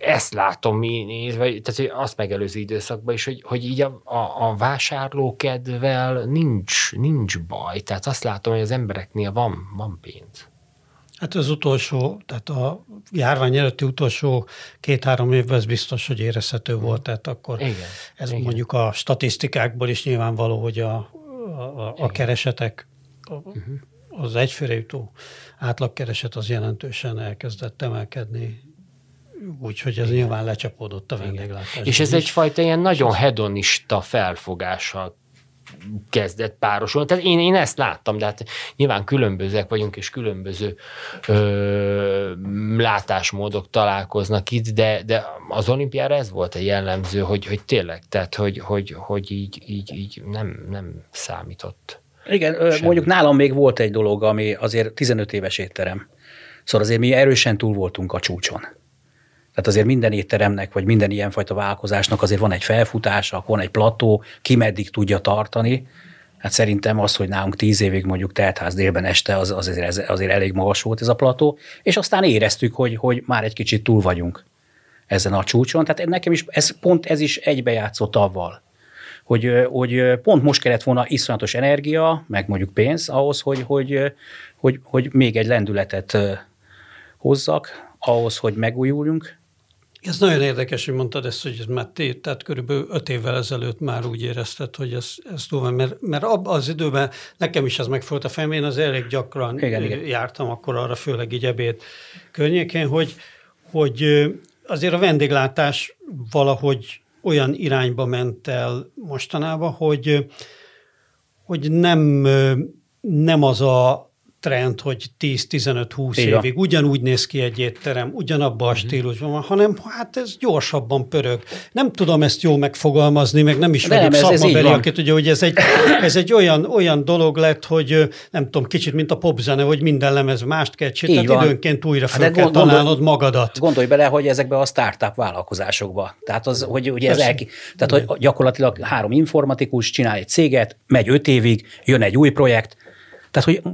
S3: ezt látom én, vagy, tehát azt megelőző időszakban is, hogy, hogy így a, a, a vásárlókedvel nincs, nincs baj. Tehát azt látom, hogy az embereknél van, van pénz.
S1: Hát az utolsó, tehát a járvány előtti utolsó két-három évben ez biztos, hogy érezhető volt, tehát akkor
S3: Igen,
S1: ez
S3: igen.
S1: mondjuk a statisztikákból is nyilvánvaló, hogy a, a, a keresetek, a, az egyfőre jutó átlagkereset az jelentősen elkezdett emelkedni, úgyhogy ez nyilván lecsapódott a vendéglátásban.
S3: És ez
S1: is.
S3: egyfajta ilyen nagyon hedonista felfogással kezdett párosulni. Tehát én, én ezt láttam, de hát nyilván különbözőek vagyunk, és különböző ö, látásmódok találkoznak itt, de, de az olimpiára ez volt a jellemző, hogy, hogy tényleg, tehát hogy, hogy, hogy így, így, így nem, nem számított.
S2: Igen, ö, mondjuk nálam még volt egy dolog, ami azért 15 éves étterem. Szóval azért mi erősen túl voltunk a csúcson. Tehát azért minden étteremnek, vagy minden ilyenfajta vállalkozásnak azért van egy felfutása, van egy plató, ki meddig tudja tartani. Hát szerintem az, hogy nálunk tíz évig mondjuk teltház délben este, az, az azért, azért elég magas volt ez a plató, és aztán éreztük, hogy, hogy már egy kicsit túl vagyunk ezen a csúcson. Tehát nekem is, ez, pont ez is egybejátszott avval, hogy, hogy pont most kellett volna iszonyatos energia, meg mondjuk pénz ahhoz, hogy, hogy, hogy, hogy még egy lendületet hozzak, ahhoz, hogy megújuljunk.
S1: Ez nagyon érdekes, hogy mondtad ezt, hogy ez már té, tehát körülbelül öt évvel ezelőtt már úgy érezted, hogy ez, ez túl van, mert, mert abban az időben nekem is ez megfolt a fejem, én az elég gyakran
S2: Igen,
S1: igen, jártam akkor arra, főleg így ebéd környékén, hogy, hogy azért a vendéglátás valahogy olyan irányba ment el mostanában, hogy, hogy nem, nem az a trend, hogy 10-15-20
S2: Így van.
S1: évig ugyanúgy néz ki egy étterem, ugyanabban a stílusban van, hanem hát ez gyorsabban pörög. Nem tudom ezt jól megfogalmazni, meg nem is vagyok
S2: ez- ez
S1: szakmabeli, aki tudja, hogy ez egy, ez egy olyan, olyan dolog lett, hogy nem tudom, kicsit mint a popzene, hogy minden lemez mást kell csinálni, tehát
S2: van.
S1: időnként újra
S2: Hát
S1: fel
S2: de
S1: kell
S2: gond- gondol-
S1: találnod magadat.
S2: Gondolj bele, hogy ezekbe a startup vállalkozásokba. Tehát, az, hogy ugye ez
S1: Persze.
S2: elki, tehát hogy gyakorlatilag három informatikus csinál egy céget, megy öt évig, jön egy új projekt. Tehát, hogy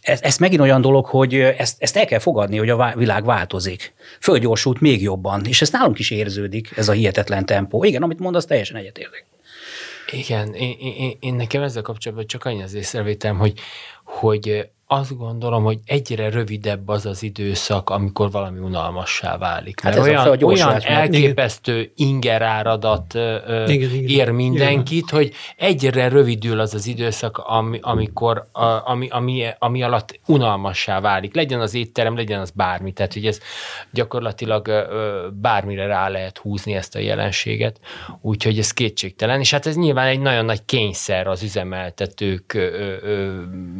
S2: ez, ez megint olyan dolog, hogy ezt, ezt el kell fogadni, hogy a világ változik. Fölgyorsult még jobban, és ez nálunk is érződik, ez a hihetetlen tempó. Igen, amit mondasz, teljesen egyetértek.
S3: Igen, én, én, én nekem ezzel kapcsolatban csak annyi az észrevételem, hogy, hogy azt gondolom, hogy egyre rövidebb az az időszak, amikor valami unalmassá válik. Hát ez olyan, a olyan elképesztő ingeráradat igen, igen, ér mindenkit, igen. hogy egyre rövidül az az időszak, ami, amikor, a, ami, ami, ami alatt unalmassá válik. Legyen az étterem, legyen az bármi. Tehát, hogy ez gyakorlatilag bármire rá lehet húzni ezt a jelenséget. Úgyhogy ez kétségtelen. És hát ez nyilván egy nagyon nagy kényszer az üzemeltetők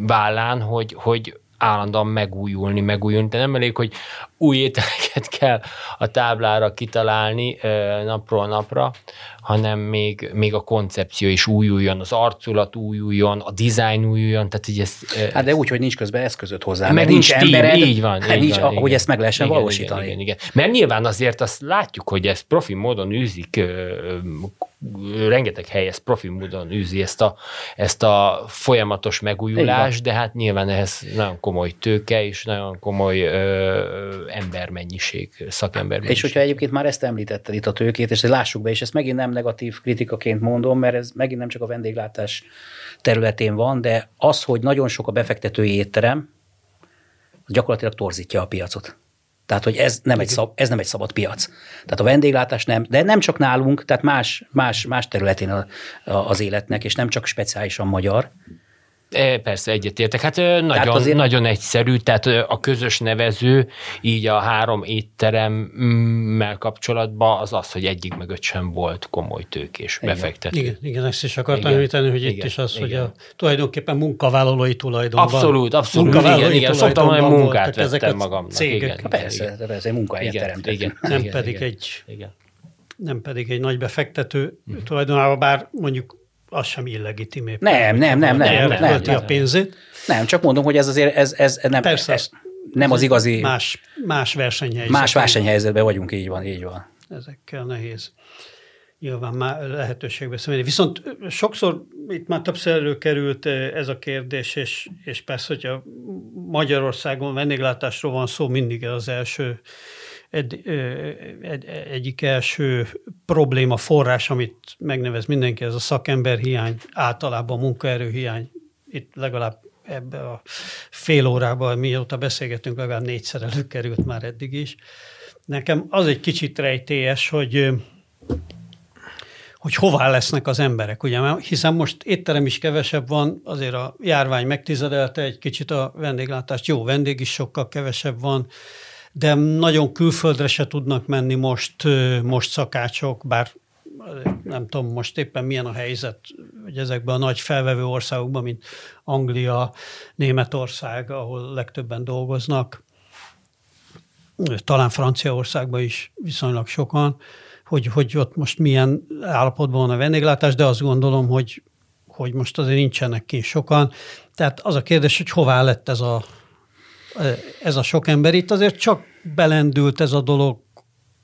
S3: vállán, hogy, hogy állandóan megújulni, megújulni, de nem elég, hogy új ételeket kell a táblára kitalálni napról napra, hanem még, még a koncepció is újuljon, az arculat újuljon, a design újuljon, tehát így ez...
S2: Hát de úgy, hogy nincs közben eszközött hozzá, mert,
S3: mert nincs embered, így van,
S2: hát
S3: így
S2: nincs,
S3: van,
S2: ahogy igen. ezt meg lehessen igen, valósítani.
S3: Igen, igen, igen. Mert nyilván azért azt látjuk, hogy ez profi módon űzik rengeteg hely ezt profi módon űzi ezt a, ezt a folyamatos megújulást, de hát nyilván ehhez nagyon komoly tőke és nagyon komoly ö, embermennyiség, szakembermennyiség.
S2: És hogyha egyébként már ezt említetted itt a tőkét, és lássuk be, és ezt megint nem negatív kritikaként mondom, mert ez megint nem csak a vendéglátás területén van, de az, hogy nagyon sok a befektetői étterem, gyakorlatilag torzítja a piacot. Tehát, hogy ez nem, egy szab, ez nem egy szabad piac. Tehát a vendéglátás nem, de nem csak nálunk, tehát más, más, más területén a, a, az életnek, és nem csak speciálisan magyar.
S3: E, persze, egyetértek. Hát nagyon, azért... nagyon egyszerű, tehát a közös nevező így a három étteremmel kapcsolatban az az, hogy egyik mögött sem volt komoly tőkés igen. befektető.
S1: Igen, igen, ezt is akartam említeni, hogy igen, itt is az, igen. hogy a tulajdonképpen munkavállalói tulajdonban.
S3: Abszolút, abszolút. Munkavállalói igen, igen. Szoktam mondani, munkát vettem magamnak.
S2: Cégek. Igen, persze, igen. persze, egy munkahelyet teremtett.
S1: Igen, nem igen, pedig igen. egy igen. nem pedig egy nagy befektető tulajdonában, bár mondjuk az sem illegitim
S2: éppen. Nem, nem, nem, nem.
S1: Nem, nem, nem, a pénzét.
S2: Nem, csak mondom, hogy ez azért ez, ez nem, Persze, ez, nem az igazi...
S1: Más, más versenyhelyzetben.
S2: Más versenyhelyzetben vagyunk, így van, így van.
S1: Ezekkel nehéz nyilván már lehetőségbe személni. Viszont sokszor itt már többször előkerült ez a kérdés, és, és persze, hogyha Magyarországon vendéglátásról van szó, mindig az első egy, egy, egyik első probléma forrás, amit megnevez mindenki, ez a szakemberhiány, általában munkaerőhiány. Itt legalább ebbe a fél órában, mióta beszélgetünk, legalább négyszer előkerült már eddig is. Nekem az egy kicsit rejtélyes, hogy hogy hová lesznek az emberek, ugye, hiszen most étterem is kevesebb van, azért a járvány megtizedelte egy kicsit a vendéglátást, jó, vendég is sokkal kevesebb van, de nagyon külföldre se tudnak menni most, most szakácsok, bár nem tudom most éppen milyen a helyzet, hogy ezekben a nagy felvevő országokban, mint Anglia, Németország, ahol legtöbben dolgoznak, talán Franciaországban is viszonylag sokan, hogy, hogy ott most milyen állapotban van a vendéglátás, de azt gondolom, hogy, hogy most azért nincsenek ki sokan. Tehát az a kérdés, hogy hová lett ez a, ez a sok ember. Itt azért csak belendült ez a dolog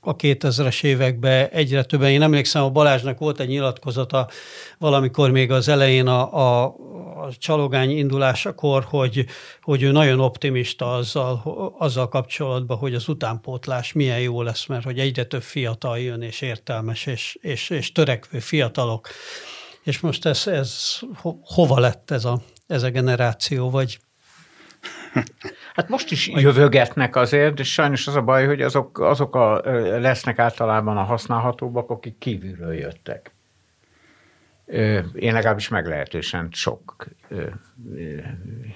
S1: a 2000-es években egyre többen. Én emlékszem, a Balázsnak volt egy nyilatkozata valamikor még az elején a, a, a csalogány indulásakor, hogy, hogy ő nagyon optimista azzal, azzal kapcsolatban, hogy az utánpótlás milyen jó lesz, mert hogy egyre több fiatal jön, és értelmes, és, és, és törekvő fiatalok. És most ez, ez hova lett ez a, ez a generáció, vagy
S4: Hát most is jövögetnek azért, de sajnos az a baj, hogy azok, azok a, lesznek általában a használhatóbbak, akik kívülről jöttek. Én legalábbis meglehetősen sok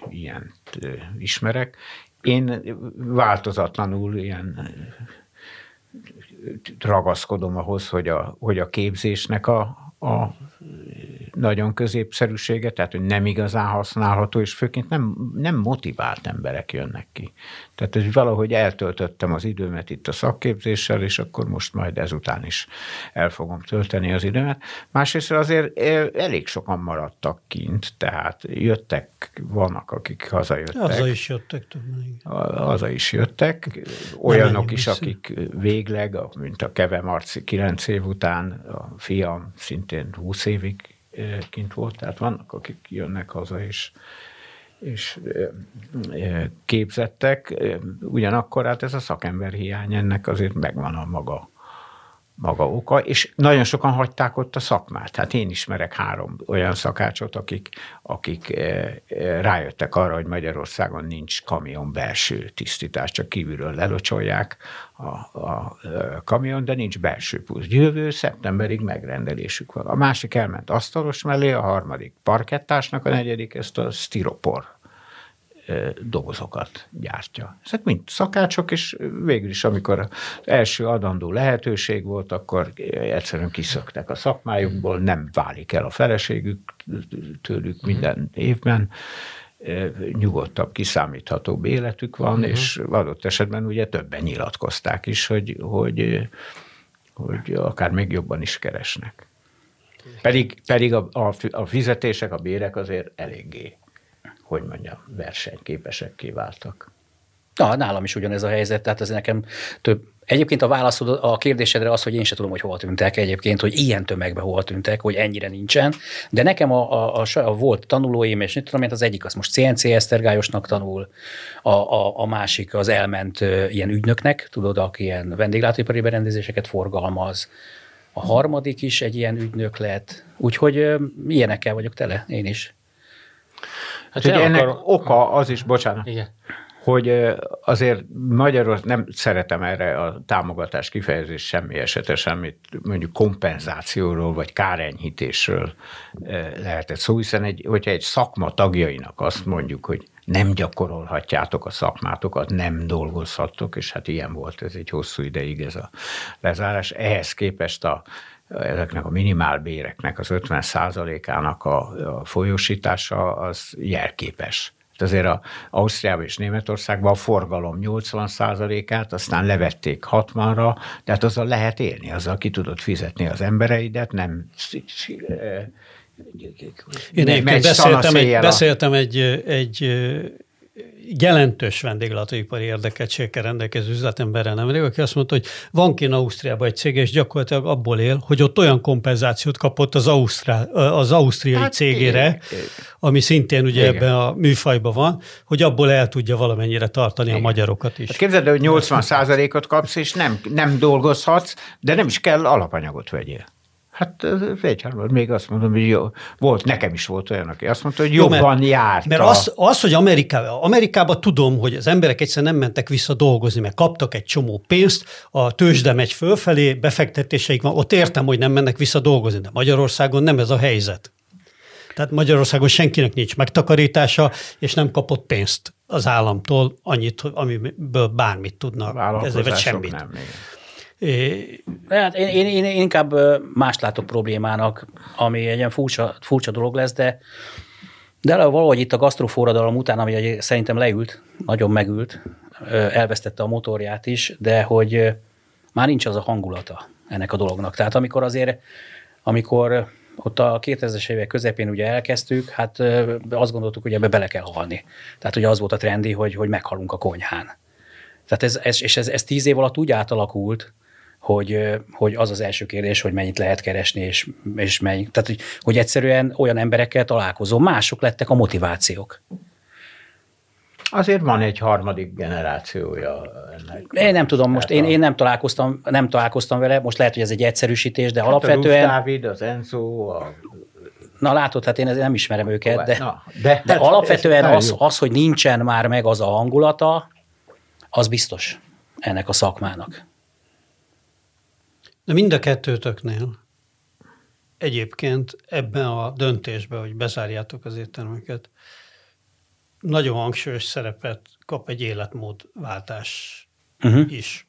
S4: ilyen ismerek. Én változatlanul ilyen ragaszkodom ahhoz, hogy a, hogy a képzésnek a, a nagyon középszerűsége, tehát hogy nem igazán használható, és főként nem, nem motivált emberek jönnek ki. Tehát hogy valahogy eltöltöttem az időmet itt a szakképzéssel, és akkor most majd ezután is el fogom tölteni az időmet. Másrészt azért elég sokan maradtak kint, tehát jöttek, vannak, akik hazajöttek.
S1: Haza is jöttek többen.
S4: Haza is jöttek. Olyanok is, akik végleg, mint a Keve Marci 9 év után, a fiam szintén 20 évig kint volt, tehát vannak, akik jönnek haza, és, és képzettek, ugyanakkor hát ez a szakember hiány, ennek azért megvan a maga maga oka, és nagyon sokan hagyták ott a szakmát. Hát én ismerek három olyan szakácsot, akik, akik eh, eh, rájöttek arra, hogy Magyarországon nincs kamion belső tisztítás, csak kívülről lelocsolják a, a, a kamion, de nincs belső pusz. Jövő szeptemberig megrendelésük van. A másik elment asztalos mellé, a harmadik parkettásnak, a negyedik ezt a stiropor dobozokat gyártja. Ezek mind szakácsok, és végül is, amikor az első adandó lehetőség volt, akkor egyszerűen kiszöktek a szakmájukból, nem válik el a feleségük tőlük minden évben, nyugodtabb, kiszámíthatóbb életük van, uh-huh. és adott esetben ugye többen nyilatkozták is, hogy, hogy, hogy akár még jobban is keresnek. Pedig, pedig a, a, a fizetések, a bérek azért eléggé hogy mondjam, versenyképesekké váltak.
S2: Na, nálam is ugyanez a helyzet, tehát ez nekem több. Egyébként a válaszod a kérdésedre az, hogy én sem tudom, hogy hol tűntek egyébként, hogy ilyen tömegben hol tűntek, hogy ennyire nincsen. De nekem a, a, a, a volt tanulóim, és nem tudom, az egyik az most CNC Esztergályosnak tanul, a, a, a másik az elment ilyen ügynöknek, tudod, aki ilyen vendéglátóipari berendezéseket forgalmaz. A harmadik is egy ilyen ügynök lett. Úgyhogy ilyenekkel vagyok tele, én is.
S4: Hát hogy ennek akar... oka az is, bocsánat, Igen. hogy azért Magyarország, nem szeretem erre a támogatás kifejezés semmi esete, semmit mondjuk kompenzációról vagy kárenyhítésről lehetett szó, hiszen egy, hogyha egy szakma tagjainak azt mondjuk, hogy nem gyakorolhatjátok a szakmátokat, nem dolgozhattok, és hát ilyen volt ez egy hosszú ideig ez a lezárás. Ehhez képest a ezeknek a minimálbéreknek az 50 ának a, a folyósítása az jelképes. Azért a Ausztriában és Németországban a forgalom 80 át aztán levették 60-ra, de hát azzal lehet élni, azzal ki tudod fizetni az embereidet, nem
S1: én beszéltem, egy, beszéltem egy, egy jelentős vendéglátóipari érdekeltségekkel rendelkező üzletemberrel nemrég, aki azt mondta, hogy van kint Ausztriában egy cég, és gyakorlatilag abból él, hogy ott olyan kompenzációt kapott az, Ausztrál, az ausztriai hát cégére, igen. ami szintén ugye igen. ebben a műfajban van, hogy abból el tudja valamennyire tartani igen. a magyarokat is. Hát
S4: képzeld hogy 80 ot kapsz, és nem, nem dolgozhatsz, de nem is kell alapanyagot vegyél. Hát egyharmad, még azt mondom, hogy jó. Volt, nekem is volt olyan, aki azt mondta, hogy jobban jó, mert, járt.
S1: Mert az, az, hogy Amerikában, Amerikában tudom, hogy az emberek egyszerűen nem mentek vissza dolgozni, mert kaptak egy csomó pénzt, a tőzsde megy fölfelé, befektetéseik van, ott értem, hogy nem mennek vissza dolgozni, de Magyarországon nem ez a helyzet. Tehát Magyarországon senkinek nincs megtakarítása, és nem kapott pénzt az államtól annyit, amiből bármit tudnak, ezért semmit. Nem, igen.
S2: Hát én, én, én inkább mást látok problémának, ami egy ilyen furcsa, furcsa dolog lesz, de de valahogy itt a gasztroforradalom után, ami szerintem leült, nagyon megült, elvesztette a motorját is, de hogy már nincs az a hangulata ennek a dolognak. Tehát amikor azért, amikor ott a 2000-es évek közepén ugye elkezdtük, hát azt gondoltuk, hogy ebbe bele kell halni. Tehát ugye az volt a trendi, hogy, hogy meghalunk a konyhán. Tehát ez, ez, és ez, ez tíz év alatt úgy átalakult, hogy, hogy az az első kérdés, hogy mennyit lehet keresni, és, és mennyi. Tehát, hogy, hogy egyszerűen olyan emberekkel találkozom, mások lettek a motivációk.
S4: Azért van egy harmadik generációja ennek.
S2: Én nem tudom, most én, én nem, találkoztam, nem találkoztam vele, most lehet, hogy ez egy egyszerűsítés, de hát alapvetően...
S4: A Dávid, az Enzo, a
S2: Na látod, hát én nem ismerem őket, de, Na, de, de hát alapvetően az, az, hogy nincsen már meg az a hangulata, az biztos ennek a szakmának.
S1: De mind a kettőtöknél egyébként ebben a döntésben, hogy bezárjátok az éttermeket, nagyon hangsúlyos szerepet kap egy életmódváltás uh-huh. is.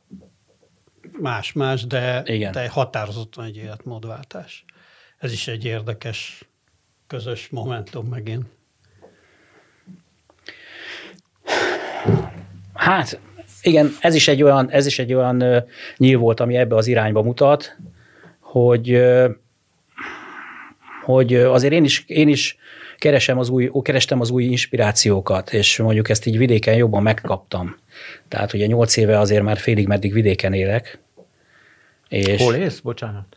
S1: Más-más, de, Igen. de határozottan egy életmódváltás. Ez is egy érdekes közös momentum megint.
S2: Hát igen, ez is egy olyan, ez is egy olyan nyíl volt, ami ebbe az irányba mutat, hogy, hogy azért én is, én is keresem az új, kerestem az új inspirációkat, és mondjuk ezt így vidéken jobban megkaptam. Tehát ugye nyolc éve azért már félig meddig vidéken élek.
S4: És Hol élsz? Bocsánat.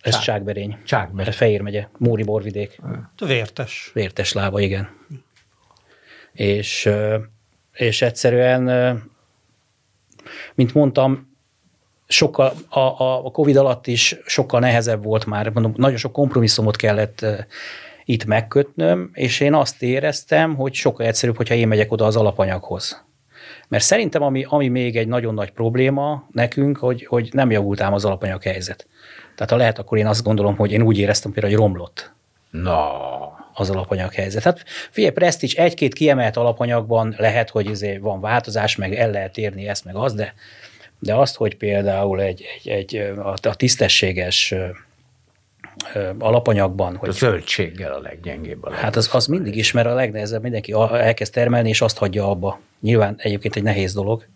S2: Ez Csákberény.
S4: Csákberény.
S2: Fehér megye, Móri borvidék.
S1: Vértes.
S2: Vértes lába, igen. És, és egyszerűen, mint mondtam, sokkal, a, a Covid alatt is sokkal nehezebb volt már, mondom, nagyon sok kompromisszumot kellett itt megkötnöm, és én azt éreztem, hogy sokkal egyszerűbb, hogyha én megyek oda az alapanyaghoz. Mert szerintem, ami, ami még egy nagyon nagy probléma nekünk, hogy, hogy nem javult ám az alapanyag helyzet. Tehát ha lehet, akkor én azt gondolom, hogy én úgy éreztem például, hogy romlott.
S4: Na.
S2: Az alapanyag helyzet. Hát figyelj, Prestige egy-két kiemelt alapanyagban lehet, hogy izé van változás, meg el lehet érni ezt, meg azt, de, de azt, hogy például egy, egy, egy a tisztességes alapanyagban. Hogy,
S4: a zöldséggel a leggyengébb. A
S2: hát az, az mindig is, mert a legnehezebb mindenki elkezd termelni, és azt hagyja abba. Nyilván egyébként egy nehéz dolog.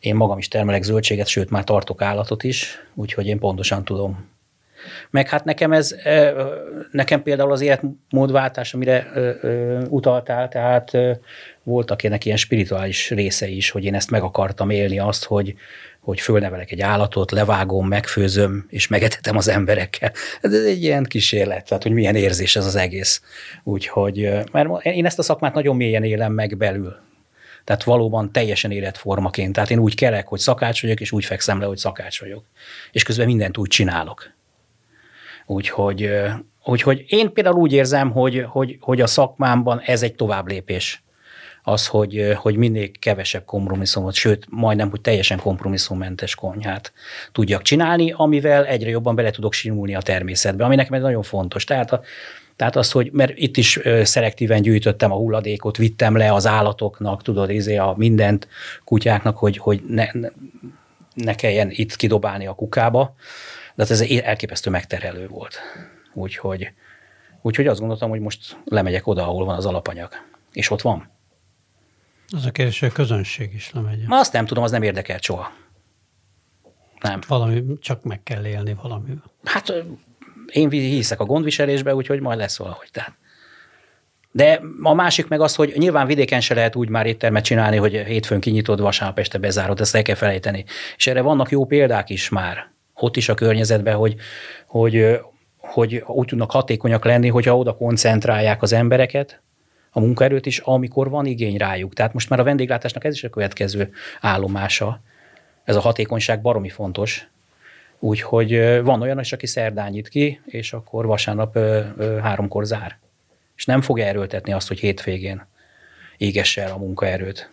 S2: Én magam is termelek zöldséget, sőt már tartok állatot is, úgyhogy én pontosan tudom. Meg hát nekem ez, nekem például az életmódváltás, amire utaltál, tehát voltak ennek ilyen spirituális részei is, hogy én ezt meg akartam élni, azt, hogy, hogy fölnevelek egy állatot, levágom, megfőzöm, és megetetem az emberekkel. Ez egy ilyen kísérlet, tehát hogy milyen érzés ez az egész. Úgyhogy, mert én ezt a szakmát nagyon mélyen élem meg belül. Tehát valóban teljesen életformaként. Tehát én úgy kelek, hogy szakács vagyok, és úgy fekszem le, hogy szakács vagyok. És közben mindent úgy csinálok. Úgyhogy, úgyhogy én például úgy érzem, hogy, hogy, hogy a szakmámban ez egy tovább lépés az, hogy, hogy minél kevesebb kompromisszumot, sőt, majdnem, hogy teljesen kompromisszummentes konyhát tudjak csinálni, amivel egyre jobban bele tudok simulni a természetbe, ami nekem nagyon fontos. Tehát a, tehát az, hogy, mert itt is szelektíven gyűjtöttem a hulladékot, vittem le az állatoknak, tudod, izé a mindent kutyáknak, hogy, hogy ne, ne kelljen itt kidobálni a kukába. De hát ez elképesztő megterelő volt. Úgyhogy, úgyhogy azt gondoltam, hogy most lemegyek oda, ahol van az alapanyag. És ott van.
S1: Az a kérdés, hogy a közönség is lemegy.
S2: Ma azt nem tudom, az nem érdekel soha. Nem.
S1: Valami, csak meg kell élni valamivel.
S2: Hát én hiszek a gondviselésbe, úgyhogy majd lesz valahogy. Tehát. De a másik meg az, hogy nyilván vidéken se lehet úgy már éttermet csinálni, hogy hétfőn kinyitod, vasárnap este bezárod, ezt el kell felejteni. És erre vannak jó példák is már, ott is a környezetben, hogy, hogy, hogy úgy tudnak hatékonyak lenni, hogyha oda koncentrálják az embereket, a munkaerőt is, amikor van igény rájuk. Tehát most már a vendéglátásnak ez is a következő állomása. Ez a hatékonyság baromi fontos. Úgyhogy van olyan is, aki szerdán nyit ki, és akkor vasárnap háromkor zár. És nem fog erőltetni azt, hogy hétvégén égesse el a munkaerőt.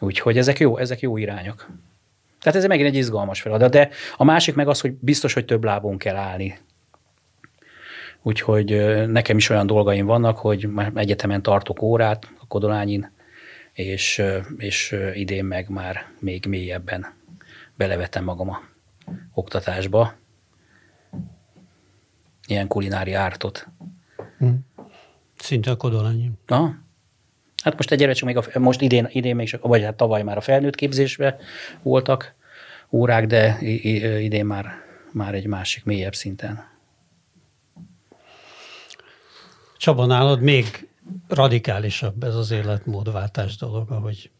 S2: Úgyhogy ezek jó, ezek jó irányok. Tehát ez megint egy izgalmas feladat, de a másik meg az, hogy biztos, hogy több lábon kell állni. Úgyhogy nekem is olyan dolgaim vannak, hogy már egyetemen tartok órát a Kodolányin, és, és idén meg már még mélyebben belevetem magam a oktatásba. Ilyen kulinári ártot.
S1: Hm. Szinte a Kodolányin.
S2: Na, Hát most egyre csak még a, most idén, idén még csak, vagy hát tavaly már a felnőtt képzésbe voltak órák, de idén már, már egy másik mélyebb szinten.
S1: Csaba, nálad még radikálisabb ez az életmódváltás dolog, ahogy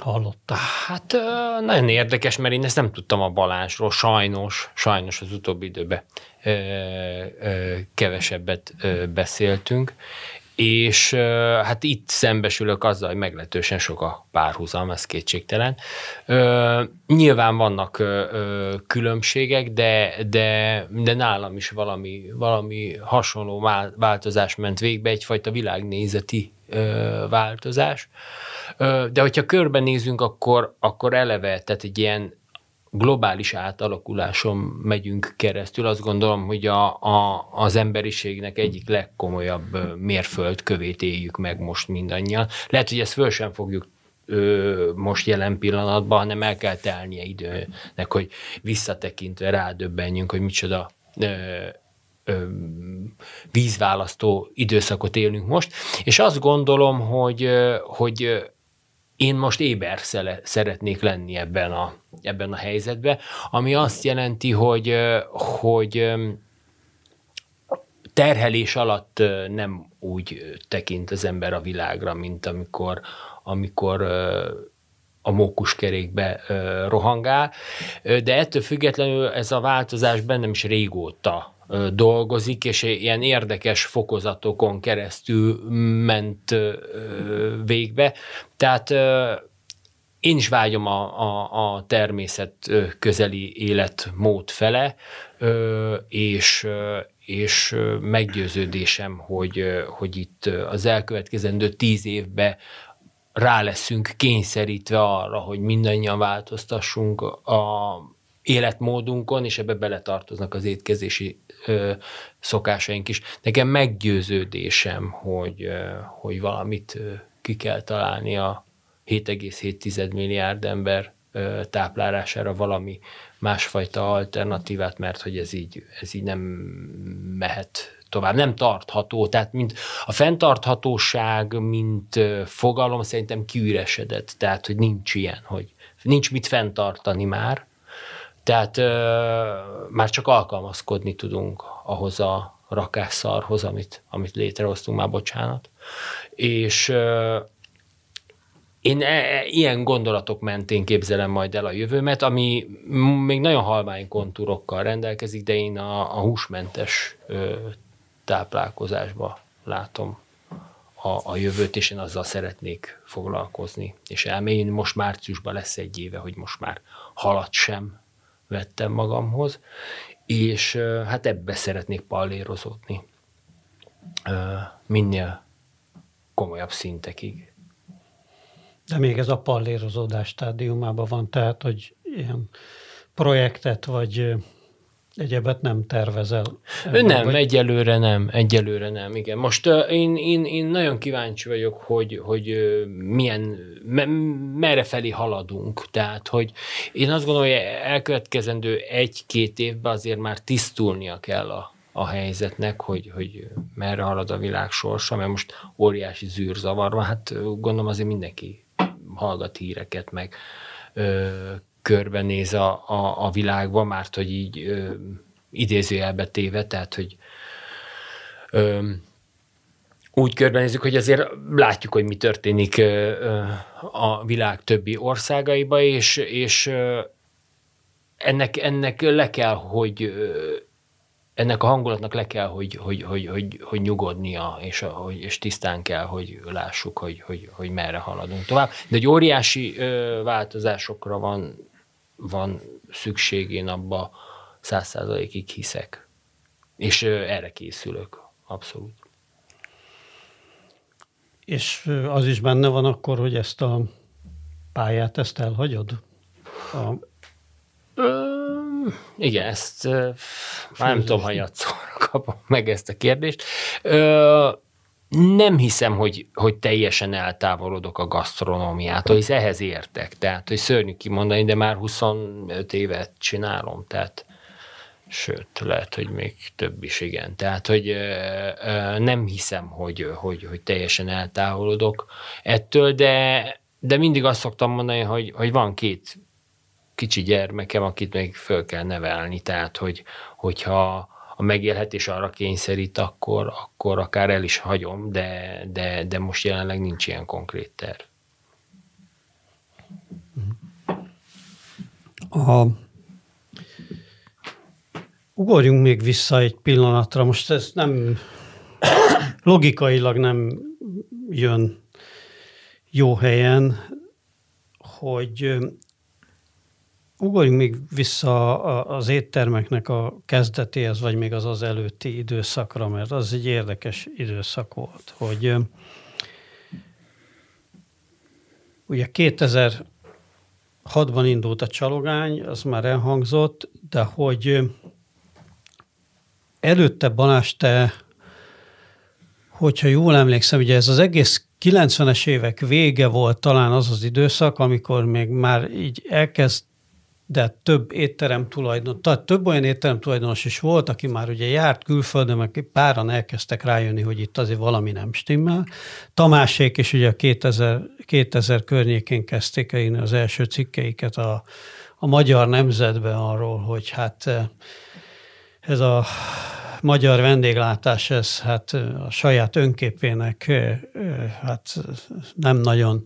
S1: hallottam.
S3: Hát nagyon érdekes, mert én ezt nem tudtam a Balázsról, sajnos, sajnos az utóbbi időben kevesebbet beszéltünk, és hát itt szembesülök azzal, hogy meglehetősen sok a párhuzam, ez kétségtelen. Nyilván vannak különbségek, de, de, de nálam is valami, valami hasonló változás ment végbe, egyfajta világnézeti változás. De hogyha körbenézünk, akkor, akkor eleve, tehát egy ilyen globális átalakuláson megyünk keresztül. Azt gondolom, hogy a, a, az emberiségnek egyik legkomolyabb mérföldkövét éljük meg most mindannyian. Lehet, hogy ezt föl sem fogjuk ö, most jelen pillanatban, hanem el kell telnie időnek, hogy visszatekintve rádöbbenjünk, hogy micsoda ö, ö, vízválasztó időszakot élünk most. És azt gondolom, hogy, hogy én most éber szeretnék lenni ebben a, ebben a helyzetben, ami azt jelenti, hogy, hogy terhelés alatt nem úgy tekint az ember a világra, mint amikor, amikor a mókuskerékbe rohangál, de ettől függetlenül ez a változás bennem is régóta dolgozik, és ilyen érdekes fokozatokon keresztül ment végbe. Tehát én is vágyom a, a, a természet közeli életmód fele, és, és meggyőződésem, hogy, hogy itt az elkövetkezendő tíz évben rá leszünk kényszerítve arra, hogy mindannyian változtassunk a életmódunkon, és ebbe beletartoznak az étkezési ö, szokásaink is. Nekem meggyőződésem, hogy, ö, hogy valamit ö, ki kell találni a 7,7 milliárd ember ö, táplálására valami másfajta alternatívát, mert hogy ez így, ez így nem mehet tovább, nem tartható. Tehát mint a fenntarthatóság, mint fogalom szerintem kiüresedett, tehát hogy nincs ilyen, hogy nincs mit fenntartani már, tehát ö, már csak alkalmazkodni tudunk ahhoz a rakásszarhoz, amit, amit létrehoztunk, már bocsánat. És ö, én e, e, ilyen gondolatok mentén képzelem majd el a jövőmet, ami még nagyon halvány kontúrokkal rendelkezik, de én a, a húsmentes ö, táplálkozásba látom a, a jövőt, és én azzal szeretnék foglalkozni. És elmélyén most márciusban lesz egy éve, hogy most már halat sem vettem magamhoz, és hát ebbe szeretnék pallérozódni minél komolyabb szintekig.
S1: De még ez a pallérozódás stádiumában van, tehát, hogy ilyen projektet vagy Egyebet nem tervezel?
S3: Ebben, nem, vagy? egyelőre nem, egyelőre nem, igen. Most uh, én, én, én nagyon kíváncsi vagyok, hogy, hogy uh, milyen, me, merre felé haladunk. Tehát, hogy én azt gondolom, hogy elkövetkezendő egy-két évben azért már tisztulnia kell a, a helyzetnek, hogy, hogy merre halad a világ sorsa, mert most óriási zűrzavar van, hát gondolom azért mindenki hallgat híreket, meg körbenéz a, a, a világba, már hogy így ö, idézőjelbe téve, tehát hogy ö, úgy körbenézzük, hogy azért látjuk, hogy mi történik ö, a világ többi országaiba, és, és ö, ennek, ennek le kell, hogy ö, ennek a hangulatnak le kell, hogy, hogy, hogy, hogy, hogy nyugodnia, és, hogy, és tisztán kell, hogy lássuk, hogy, hogy, hogy merre haladunk tovább. De egy óriási ö, változásokra van van szükség, én abba száz százalékig hiszek. És erre készülök, abszolút.
S1: És az is benne van akkor, hogy ezt a pályát, ezt elhagyod? A...
S3: Ö, igen, ezt már nem tudom, hogy kapom meg ezt a kérdést. Ö, nem hiszem, hogy, hogy teljesen eltávolodok a gasztronómiától, hisz ehhez értek. Tehát, hogy szörnyű kimondani, de már 25 évet csinálom, tehát sőt, lehet, hogy még több is, igen. Tehát, hogy ö, ö, nem hiszem, hogy, hogy, hogy teljesen eltávolodok ettől, de, de mindig azt szoktam mondani, hogy, hogy van két kicsi gyermekem, akit még föl kell nevelni, tehát, hogy, hogyha a megélhetés arra kényszerít, akkor, akkor akár el is hagyom, de, de, de most jelenleg nincs ilyen konkrét terv.
S1: A... Ugorjunk még vissza egy pillanatra. Most ez nem logikailag nem jön jó helyen, hogy ugorjunk még vissza az éttermeknek a kezdetéhez, vagy még az az előtti időszakra, mert az egy érdekes időszak volt, hogy ugye 2006-ban indult a csalogány, az már elhangzott, de hogy előtte Balázs, te, hogyha jól emlékszem, ugye ez az egész 90-es évek vége volt talán az az időszak, amikor még már így elkezd de több étterem tulajdonos, tehát több olyan étterem tulajdonos is volt, aki már ugye járt külföldön, meg páran elkezdtek rájönni, hogy itt azért valami nem stimmel. Tamásék is ugye a 2000, 2000 környékén kezdték el az első cikkeiket a, a magyar nemzetben arról, hogy hát eh, ez a magyar vendéglátás, ez hát a saját önképének eh, eh, hát nem nagyon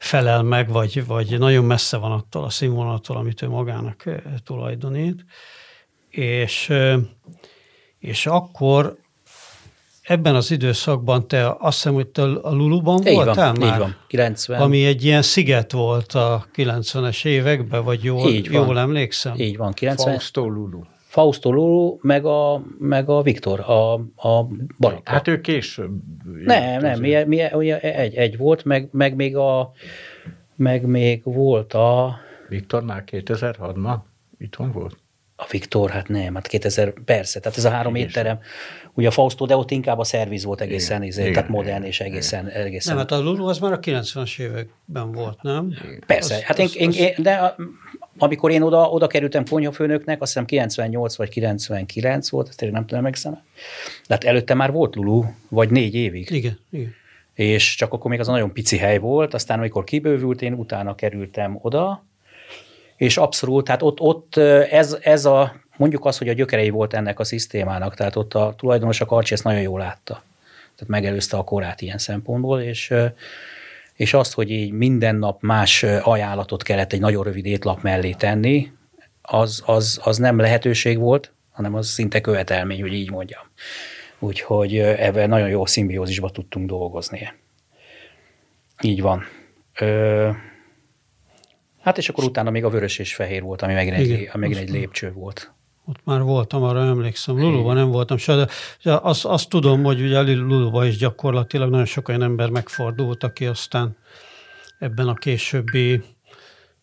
S1: felel meg, vagy, vagy nagyon messze van attól a színvonattól, amit ő magának tulajdonít. És, és akkor ebben az időszakban te azt hiszem, hogy te a Luluban
S2: Így
S1: voltál
S2: van,
S1: már?
S2: így van. 90.
S1: Ami egy ilyen sziget volt a 90-es években, vagy jól,
S2: Így van.
S1: jól emlékszem?
S2: Így van, 90.
S4: Fausto Lulu.
S2: Fausto Lulu, meg a, meg a Viktor, a, a barokra.
S4: Hát ő később.
S2: nem, nem,
S4: azért.
S2: mi, mi, ugye egy, egy volt, meg, meg még a meg még volt a,
S4: Viktor már 2006-ban itthon volt?
S2: a Viktor, hát nem, hát 2000, persze, tehát ez a három
S4: Igen.
S2: étterem, ugye a Fausto, de ott inkább a szerviz volt egészen,
S4: Igen,
S2: izé,
S4: igen,
S2: tehát modern
S4: igen,
S2: és egészen, egészen
S1: Nem, hát a Lulu az már a 90-es években volt, nem?
S2: Persze,
S1: Az-
S2: hát én,
S1: az-
S2: én,
S1: az-
S2: én, de a, amikor én oda, oda kerültem konyhafőnöknek, azt hiszem 98 vagy 99 volt, ezt én nem tudom emlékszem. De hát előtte már volt Lulu, vagy négy évig.
S1: Igen, igen.
S2: és csak akkor még az a nagyon pici hely volt, aztán amikor kibővült, én utána kerültem oda, és abszolút, tehát ott, ott ez, ez a, mondjuk az, hogy a gyökerei volt ennek a szisztémának, tehát ott a tulajdonos a Karcsi ezt nagyon jól látta. Tehát megelőzte a korát ilyen szempontból, és, és azt, hogy így minden nap más ajánlatot kellett egy nagyon rövid étlap mellé tenni, az, az, az nem lehetőség volt, hanem az szinte követelmény, hogy így mondjam. Úgyhogy ebben nagyon jó szimbiózisba tudtunk dolgozni. Így van. Ö, hát és akkor utána még a vörös és fehér volt, ami megint egy,
S1: Igen,
S2: ami megint egy lépcső volt.
S1: Ott már voltam, arra emlékszem. Luluban nem voltam se, de azt, azt tudom, hogy ugye a Luluban is gyakorlatilag nagyon sok olyan ember megfordult, aki aztán ebben a későbbi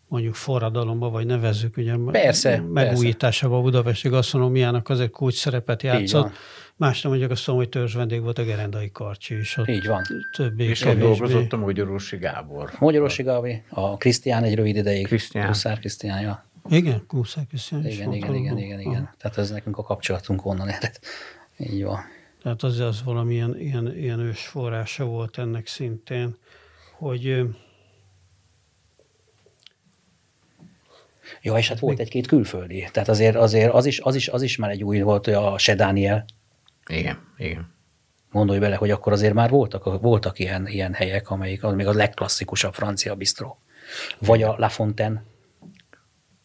S1: mondjuk forradalomba, vagy nevezzük, ugye
S2: Persze,
S1: megújításában a budapesti gasztronómiának az egy kulcs szerepet játszott. Más nem mondjuk azt tudom, hogy törzs vendég volt a Gerendai Karcsi is. Ott
S2: Így van.
S1: Többé
S4: És ott dolgozott a Magyarorsi Gábor.
S2: Magyarorsi Gavi, a Krisztián egy rövid ideig.
S4: Krisztián.
S2: Huszár Krisztián, ja.
S1: Igen, Kúszák Krisztián is
S2: Igen, igen, igen, igen, igen. Tehát ez nekünk a kapcsolatunk onnan ered. Így van.
S1: Tehát az, az valamilyen ilyen, ilyen ős forrása volt ennek szintén, hogy
S2: Ja, és hát volt egy-két külföldi. Tehát azért, azért az, is, az, is, az is már egy új volt, hogy a Se Daniel.
S4: Igen, igen.
S2: Gondolj bele, hogy akkor azért már voltak, voltak ilyen, ilyen helyek, amelyik az még a legklasszikusabb francia bistró. Vagy a La Fontaine.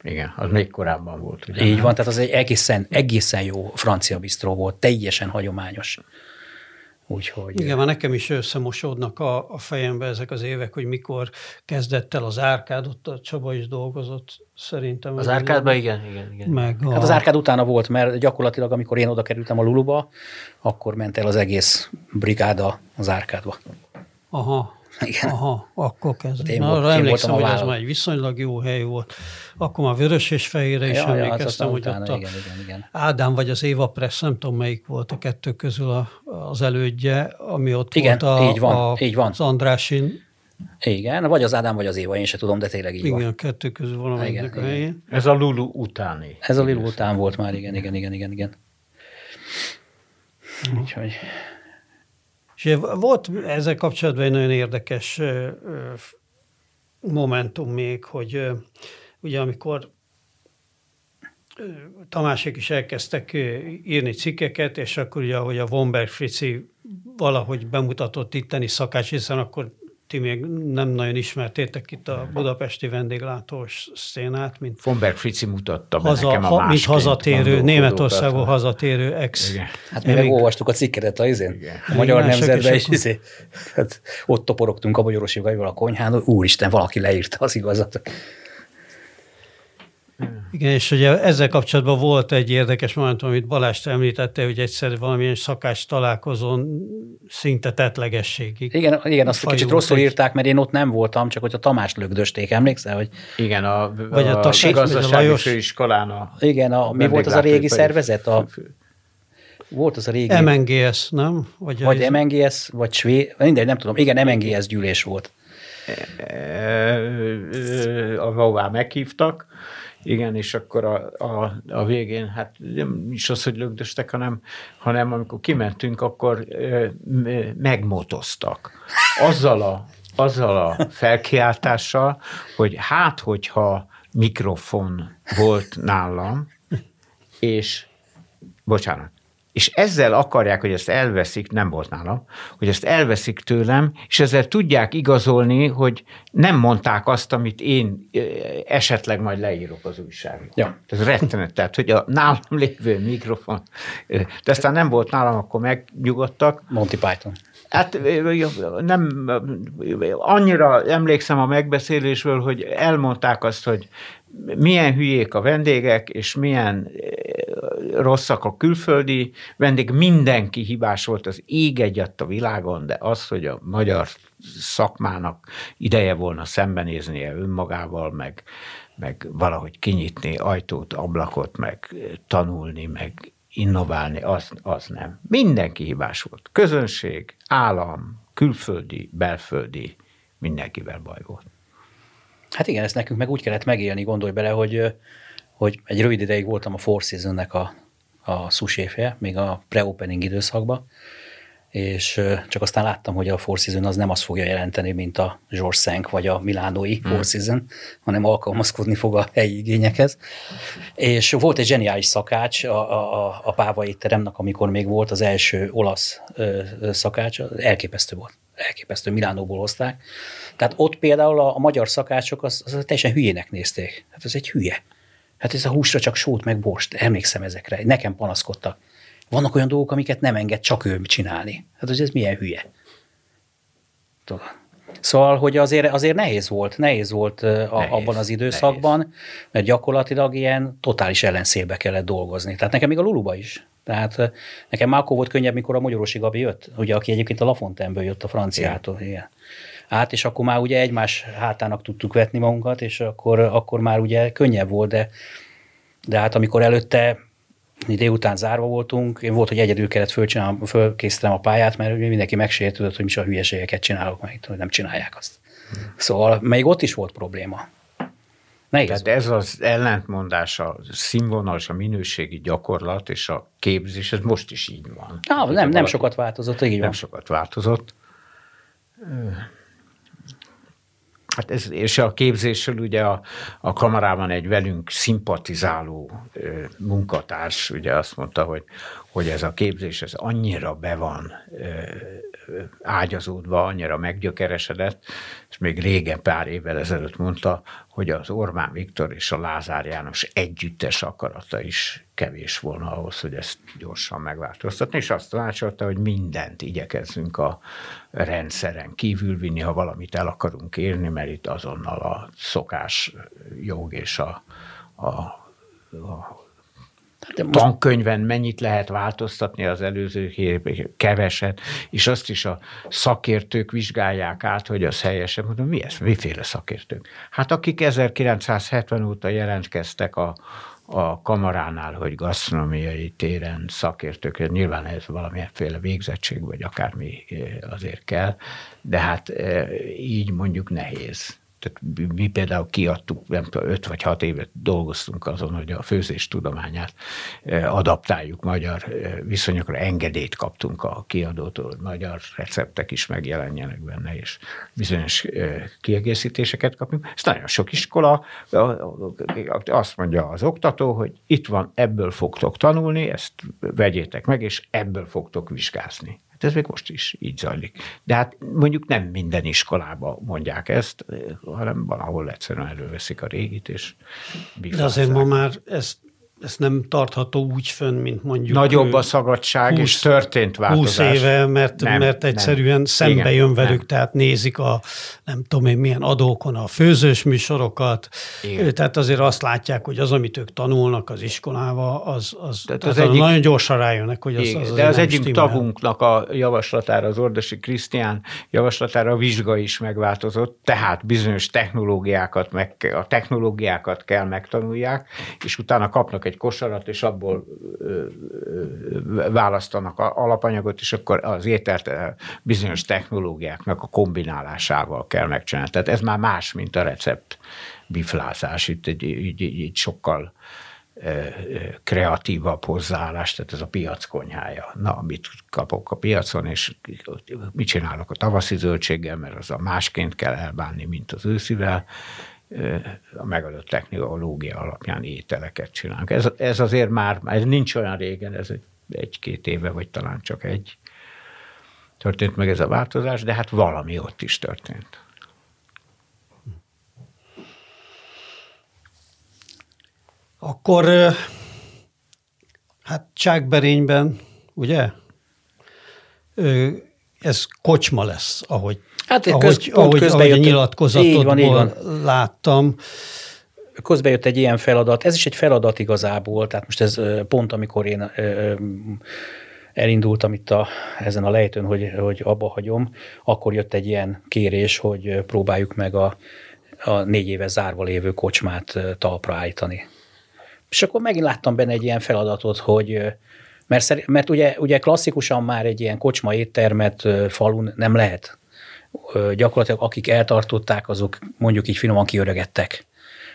S4: Igen, az még korábban volt. Ugye?
S2: Így van, tehát az egy egészen, egészen jó francia bistró volt, teljesen hagyományos. Úgyhogy
S1: igen, már nekem is összemosódnak a, a fejembe ezek az évek, hogy mikor kezdett el az árkád, ott a Csaba is dolgozott szerintem.
S3: Az árkádban igen, igen, igen.
S1: Meg a,
S2: Hát az árkád utána volt, mert gyakorlatilag, amikor én oda kerültem a Luluba, akkor ment el az egész brigáda az árkádba.
S1: Aha,
S2: Igen.
S1: aha, akkor kezdett.
S2: Én
S1: Na, arra
S2: én
S1: emlékszem,
S2: voltam a
S1: hogy ez
S2: vállalat.
S1: már egy viszonylag jó hely volt. Akkor már vörös és fehérre is
S2: Ja, ja,
S1: emlékeztem,
S2: hát aztán
S1: hogy
S2: utána,
S1: ott a
S2: igen, igen, igen.
S1: Ádám vagy az Éva Press, nem tudom melyik volt a kettő közül a, az elődje, ami ott
S2: Igen,
S1: volt a,
S2: így van,
S1: a,
S2: így van.
S1: az Andrásin.
S2: Igen, vagy az Ádám, vagy az Éva, én se tudom, de tényleg így
S1: Igen,
S2: van.
S1: a kettő közül valamelyiknek
S2: Igen,
S1: a
S2: igen.
S1: helyén.
S4: Ez a Lulu utáni.
S2: Ez a Lilu után volt már, igen, igen, igen, igen, igen. Úgyhogy,
S1: És volt ezzel kapcsolatban egy nagyon érdekes momentum még, hogy ugye amikor Tamásék is elkezdtek írni cikkeket, és akkor ugye, ahogy a Womberg Frici valahogy bemutatott itteni szakács, hiszen akkor ti még nem nagyon ismertétek itt a budapesti vendéglátós szénát, mint
S4: Fonberg Frici mutatta be
S1: haza,
S4: nekem a
S1: ha, mint hazatérő. Németországból hazatérő ex.
S4: Igen.
S2: hát mi megolvastuk a cikkedet a izén,
S4: Igen.
S2: a Magyar
S1: Igen,
S2: Nemzetben,
S1: és
S2: és
S1: akkor-
S2: izé, hát ott toporogtunk a Magyarosi Gajval a konyhán, hogy úristen, valaki leírta az igazat.
S1: Igen, és ugye ezzel kapcsolatban volt egy érdekes momentum, amit Balázs te említette, hogy egyszer valamilyen szakács találkozón szinte tetlegességig.
S2: Igen, igen azt kicsit rosszul
S1: egy-
S2: írták, mert én ott nem voltam, csak hogy a Tamás lögdösték, emlékszel, hogy
S4: Igen, a,
S1: Vagy a
S4: a, a gazdasági
S1: Lajos.
S4: főiskolán a
S2: igen, a, mi volt az a régi szervezet? A, volt az a régi,
S1: MNGS, nem? Vagy,
S2: vagy MNGS, vagy Své, mindegy, nem tudom, igen, MNGS gyűlés volt.
S4: Ö, ö, ahová meghívtak, igen, és akkor a, a, a végén, hát nem is az, hogy lögdöstek, hanem, hanem amikor kimentünk, akkor ö, megmotoztak. Azzal a, azzal a felkiáltással, hogy hát, hogyha mikrofon volt nálam, és, bocsánat, és ezzel akarják, hogy ezt elveszik, nem volt nálam, hogy ezt elveszik tőlem, és ezzel tudják igazolni, hogy nem mondták azt, amit én esetleg majd leírok az újságban.
S2: Ja.
S4: Ez rettenet, tehát, hogy a nálam lévő mikrofon, de aztán nem volt nálam, akkor megnyugodtak.
S2: Monty Python.
S4: Hát nem, annyira emlékszem a megbeszélésből, hogy elmondták azt, hogy milyen hülyék a vendégek, és milyen rosszak a külföldi vendég, mindenki hibás volt az ég egyet a világon, de az, hogy a magyar szakmának ideje volna szembenéznie önmagával, meg, meg valahogy kinyitni ajtót, ablakot, meg tanulni, meg innoválni, az, az nem. Mindenki hibás volt. Közönség, állam, külföldi, belföldi, mindenkivel baj volt.
S2: Hát igen, ezt nekünk meg úgy kellett megélni, gondolj bele, hogy, hogy egy rövid ideig voltam a Four Seasons-nek a, a suséfje, még a pre-opening időszakban, és csak aztán láttam, hogy a Four Seasons az nem azt fogja jelenteni, mint a George Sank vagy a Milánói hmm. Four Seasons, hanem alkalmazkodni fog a helyi igényekhez. És volt egy zseniális szakács a, a, a Pávai teremnek, amikor még volt az első olasz ö, szakács, elképesztő volt. Elképesztő, Milánóból hozták. Tehát ott például a, a magyar szakácsok az, az teljesen hülyének nézték. Hát ez egy hülye. Hát ez a húsra csak sót meg borst, emlékszem ezekre. Nekem panaszkodtak vannak olyan dolgok, amiket nem enged csak ő csinálni. Hát hogy ez milyen hülye. Tudod. Szóval, hogy azért, azért nehéz volt, nehéz volt nehéz, abban az időszakban, nehéz. mert gyakorlatilag ilyen totális ellenszélbe kellett dolgozni. Tehát nekem még a Luluba is. Tehát nekem már akkor volt könnyebb, mikor a Magyarosi Gabi jött, ugye, aki egyébként a Lafontaineból jött a franciától. Igen. Igen. Hát, és akkor már ugye egymás hátának tudtuk vetni magunkat, és akkor, akkor már ugye könnyebb volt, de, de hát amikor előtte délután zárva voltunk, én volt, hogy egyedül kellett fölkészítenem a pályát, mert mindenki megsértődött, hogy mi a hülyeségeket csinálok, meg hogy nem csinálják azt. Hmm. Szóval még ott is volt probléma.
S4: Nehéz Tehát ez az ellentmondás, a színvonalas, a minőségi gyakorlat és a képzés, ez most is így van.
S2: Ah, nem, nem sokat változott, így
S4: Nem
S2: van.
S4: sokat változott. Hát ez, és a képzésről ugye a, a kamarában egy velünk szimpatizáló ö, munkatárs ugye azt mondta, hogy, hogy ez a képzés ez annyira be van ö, ágyazódva, annyira meggyökeresedett, és még régen pár évvel ezelőtt mondta, hogy az Orbán Viktor és a Lázár János együttes akarata is kevés volna ahhoz, hogy ezt gyorsan megváltoztatni, és azt tanácsolta, hogy mindent igyekezzünk a rendszeren kívül vinni, ha valamit el akarunk érni, mert itt azonnal a szokás jog és a, a, a most... tankönyven mennyit lehet változtatni az előző keveset, és azt is a szakértők vizsgálják át, hogy az helyesen. Mondom, mi ez? Miféle szakértők? Hát akik 1970 óta jelentkeztek a, a kamaránál, hogy gasztronómiai téren szakértők, nyilván ez valamilyenféle végzettség, vagy akármi eh, azért kell, de hát eh, így mondjuk nehéz tehát mi például kiadtuk, nem tudom, öt vagy hat évet dolgoztunk azon, hogy a főzés tudományát eh, adaptáljuk magyar eh, viszonyokra, engedélyt kaptunk a kiadótól, hogy magyar receptek is megjelenjenek benne, és bizonyos eh, kiegészítéseket kapunk. Ez nagyon sok iskola, azt mondja az oktató, hogy itt van, ebből fogtok tanulni, ezt vegyétek meg, és ebből fogtok vizsgázni. Hát ez még most is így zajlik. De hát mondjuk nem minden iskolába mondják ezt, hanem valahol egyszerűen előveszik a régit, és
S1: De azért ma már ez ez nem tartható úgy fönn, mint mondjuk...
S4: Nagyobb a szagadság, 20, és történt változás.
S1: 20 éve, mert, nem, mert egyszerűen nem. szembe Igen, jön velük, nem. tehát nézik a nem tudom én milyen adókon a főzős műsorokat, Igen. tehát azért azt látják, hogy az, amit ők tanulnak az iskolába, az, az, tehát az egyik, nagyon gyorsan rájönnek, hogy az, Igen, az
S4: De az egyik stimmel. tagunknak a javaslatára, az Ordosi Krisztián javaslatára a vizsga is megváltozott, tehát bizonyos technológiákat, meg, a technológiákat kell megtanulják, és utána kapnak egy egy kosarat, és abból választanak alapanyagot, és akkor az ételt bizonyos technológiáknak a kombinálásával kell megcsinálni. Tehát ez már más, mint a recept biflázás. Itt egy, egy, egy sokkal kreatívabb hozzáállás, tehát ez a piac konyhája. Na, mit kapok a piacon, és mit csinálok a tavaszi zöldséggel, mert az a másként kell elbánni, mint az őszivel, a megadott technológia alapján ételeket csinálunk. Ez, ez azért már, ez nincs olyan régen, ez egy egy-két éve, vagy talán csak egy történt meg ez a változás, de hát valami ott is történt.
S1: Akkor hát Csákberényben, ugye? Ez kocsma lesz, ahogy,
S2: Hát
S1: ahogy,
S2: köz,
S1: ahogy, ahogy a
S2: jött,
S1: nyilatkozatodból
S2: így van, így van.
S1: láttam.
S2: Közben jött egy ilyen feladat, ez is egy feladat igazából, tehát most ez pont, amikor én elindultam itt a, ezen a lejtőn, hogy, hogy abba hagyom, akkor jött egy ilyen kérés, hogy próbáljuk meg a, a négy éve zárva lévő kocsmát talpra állítani. És akkor megint láttam benne egy ilyen feladatot, hogy mert, mert ugye, ugye klasszikusan már egy ilyen kocsma éttermet falun nem lehet. Gyakorlatilag akik eltartották, azok mondjuk így finoman kiöregettek.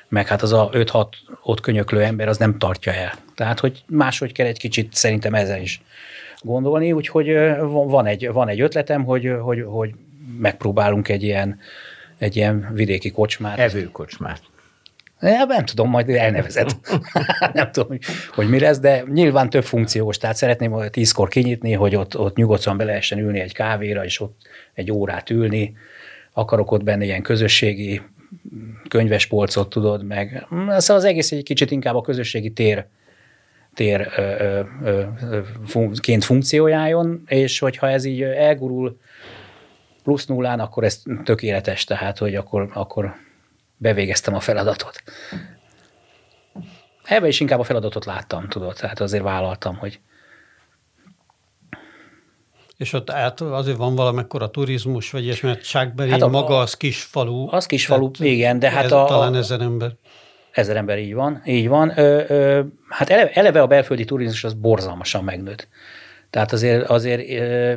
S2: Meg hát az a 5-6 ott könyöklő ember az nem tartja el. Tehát, hogy máshogy kell egy kicsit szerintem ezen is gondolni, úgyhogy van egy, van egy ötletem, hogy, hogy, hogy megpróbálunk egy ilyen, egy ilyen vidéki kocsmát.
S4: Evőkocsmát.
S2: Nem tudom, majd elnevezed. nem tudom, hogy, hogy mi lesz, de nyilván több funkciós, tehát szeretném hogy tízkor kinyitni, hogy ott, ott nyugodtan be lehessen ülni egy kávéra, és ott egy órát ülni. Akarok ott benne ilyen közösségi könyvespolcot, tudod, meg. Szóval az egész egy kicsit inkább a közösségi tér tér ö, ö, ö, ként funkciójáljon, és hogyha ez így elgurul plusz nullán, akkor ez tökéletes, tehát hogy akkor, akkor bevégeztem a feladatot. Ebben is inkább a feladatot láttam, tudod, tehát azért vállaltam, hogy
S1: és ott át azért van valamekkora turizmus, vagy ilyesmi, mert Csákberény hát a, maga az kis falu.
S2: Az kis falu, igen, de hát
S1: ez,
S2: a...
S1: Talán ezer ember.
S2: Ezer ember, így van, így van. Ö, ö, hát eleve, eleve a belföldi turizmus az borzalmasan megnőtt. Tehát azért, azért ö,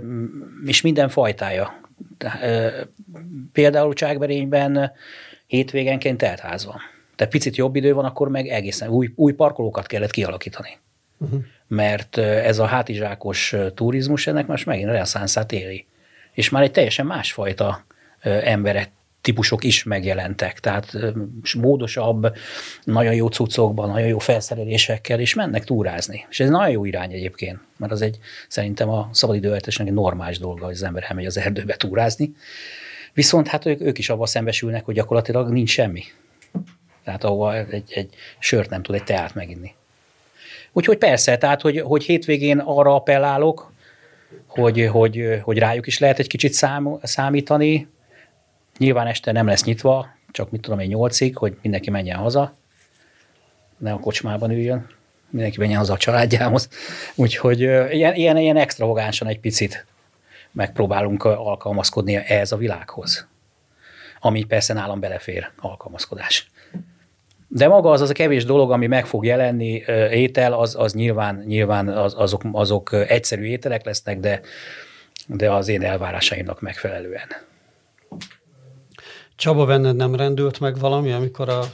S2: és minden fajtája. Ö, például Csákberényben hétvégenként teltház van. Tehát picit jobb idő van, akkor meg egészen új, új parkolókat kellett kialakítani. Uh-huh. Mert ez a hátizsákos turizmus ennek most megint reneszánszát éli. És már egy teljesen másfajta emberek típusok is megjelentek, tehát módosabb, nagyon jó cuccokban, nagyon jó felszerelésekkel, és mennek túrázni. És ez nagyon jó irány egyébként, mert az egy szerintem a szabadidőeltesnek egy normális dolga, hogy az ember elmegy az erdőbe túrázni. Viszont hát ők, ők is avval szembesülnek, hogy gyakorlatilag nincs semmi. Tehát ahova egy, egy sört nem tud egy teát meginni. Úgyhogy persze, tehát hogy, hogy hétvégén arra appellálok, hogy, hogy, hogy rájuk is lehet egy kicsit szám, számítani, Nyilván este nem lesz nyitva, csak mit tudom én nyolcig, hogy mindenki menjen haza, ne a kocsmában üljön, mindenki menjen haza a családjához. Úgyhogy ilyen, ilyen, ilyen extravagánsan egy picit megpróbálunk alkalmazkodni ehhez a világhoz. Ami persze nálam belefér alkalmazkodás. De maga az az a kevés dolog, ami meg fog jelenni, étel, az, az nyilván, nyilván az, azok, azok egyszerű ételek lesznek, de, de az én elvárásaimnak megfelelően.
S1: Csaba, benned nem rendült meg valami, amikor a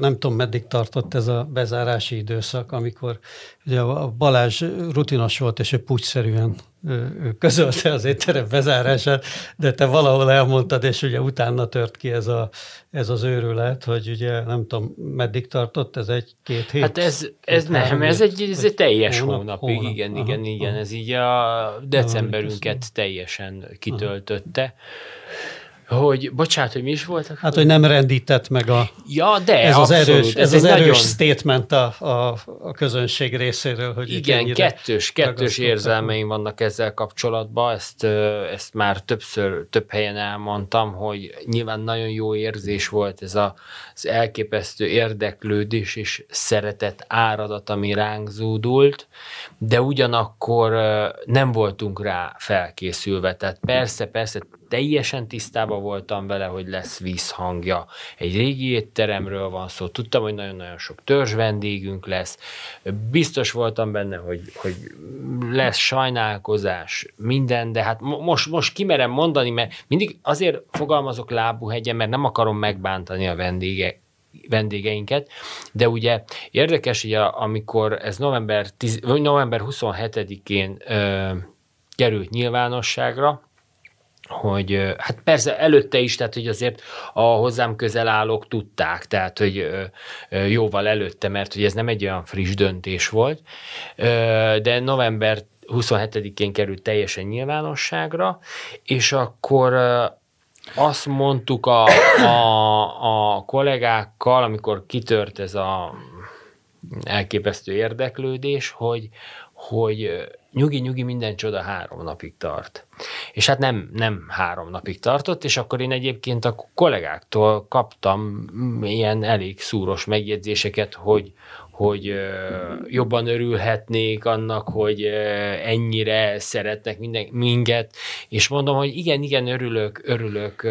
S1: nem tudom, meddig tartott ez a bezárási időszak, amikor ugye a Balázs rutinos volt, és ő pucsszerűen közölte az étterem bezárását, de te valahol elmondtad, és ugye utána tört ki ez, a, ez az őrület, hogy ugye nem tudom, meddig tartott, ez egy-két hét?
S3: Hát ez, ez nem, ez egy, ez egy teljes hónap, hónapig, hónap. igen, aha, igen, igen, aha. ez így a decemberünket teljesen kitöltötte. Aha hogy, bocsánat, hogy mi is voltak?
S1: Hát, hogy nem rendített meg a...
S3: Ja, de
S1: ez
S3: abszolút,
S1: az erős, ez, ez az erős nagyon... statement a, a, a közönség részéről. Hogy
S3: Igen, kettős, kettős érzelmeim vannak ezzel kapcsolatban, ezt, ezt már többször, több helyen elmondtam, hogy nyilván nagyon jó érzés volt ez a, az elképesztő érdeklődés és szeretet áradat, ami ránk zúdult, de ugyanakkor nem voltunk rá felkészülve. Tehát persze, persze teljesen tisztában voltam vele, hogy lesz vízhangja. Egy régi étteremről van szó, tudtam, hogy nagyon-nagyon sok törzs vendégünk lesz, biztos voltam benne, hogy, hogy lesz sajnálkozás, minden, de hát most, most kimerem mondani, mert mindig azért fogalmazok lábuhegyen, mert nem akarom megbántani a vendégek, vendégeinket, de ugye érdekes, hogy amikor ez november, 10, november 27-én ö, került nyilvánosságra, hogy hát persze előtte is, tehát hogy azért a hozzám közel állók tudták, tehát hogy jóval előtte, mert hogy ez nem egy olyan friss döntés volt, de november 27-én került teljesen nyilvánosságra, és akkor azt mondtuk a, a, a kollégákkal, amikor kitört ez a elképesztő érdeklődés, hogy, hogy nyugi-nyugi minden csoda három napig tart. És hát nem, nem három napig tartott, és akkor én egyébként a kollégáktól kaptam ilyen elég szúros megjegyzéseket, hogy, hogy jobban örülhetnék annak, hogy ennyire szeretnek minden, minket, és mondom, hogy igen, igen, örülök, örülök,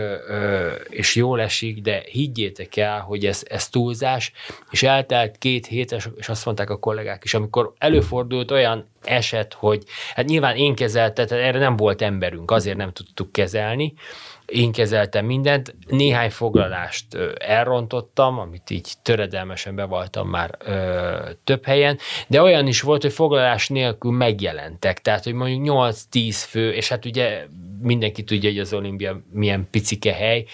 S3: és jól esik, de higgyétek el, hogy ez, ez túlzás, és eltelt két hét, és azt mondták a kollégák is, amikor előfordult olyan eset, hogy hát nyilván én kezeltem, erre nem volt emberünk, azért nem tudtuk kezelni, én kezeltem mindent, néhány foglalást elrontottam, amit így töredelmesen bevaltam már ö, több helyen, de olyan is volt, hogy foglalás nélkül megjelentek, tehát hogy mondjuk 8-10 fő, és hát ugye mindenki tudja, hogy az olimpia milyen picike hely,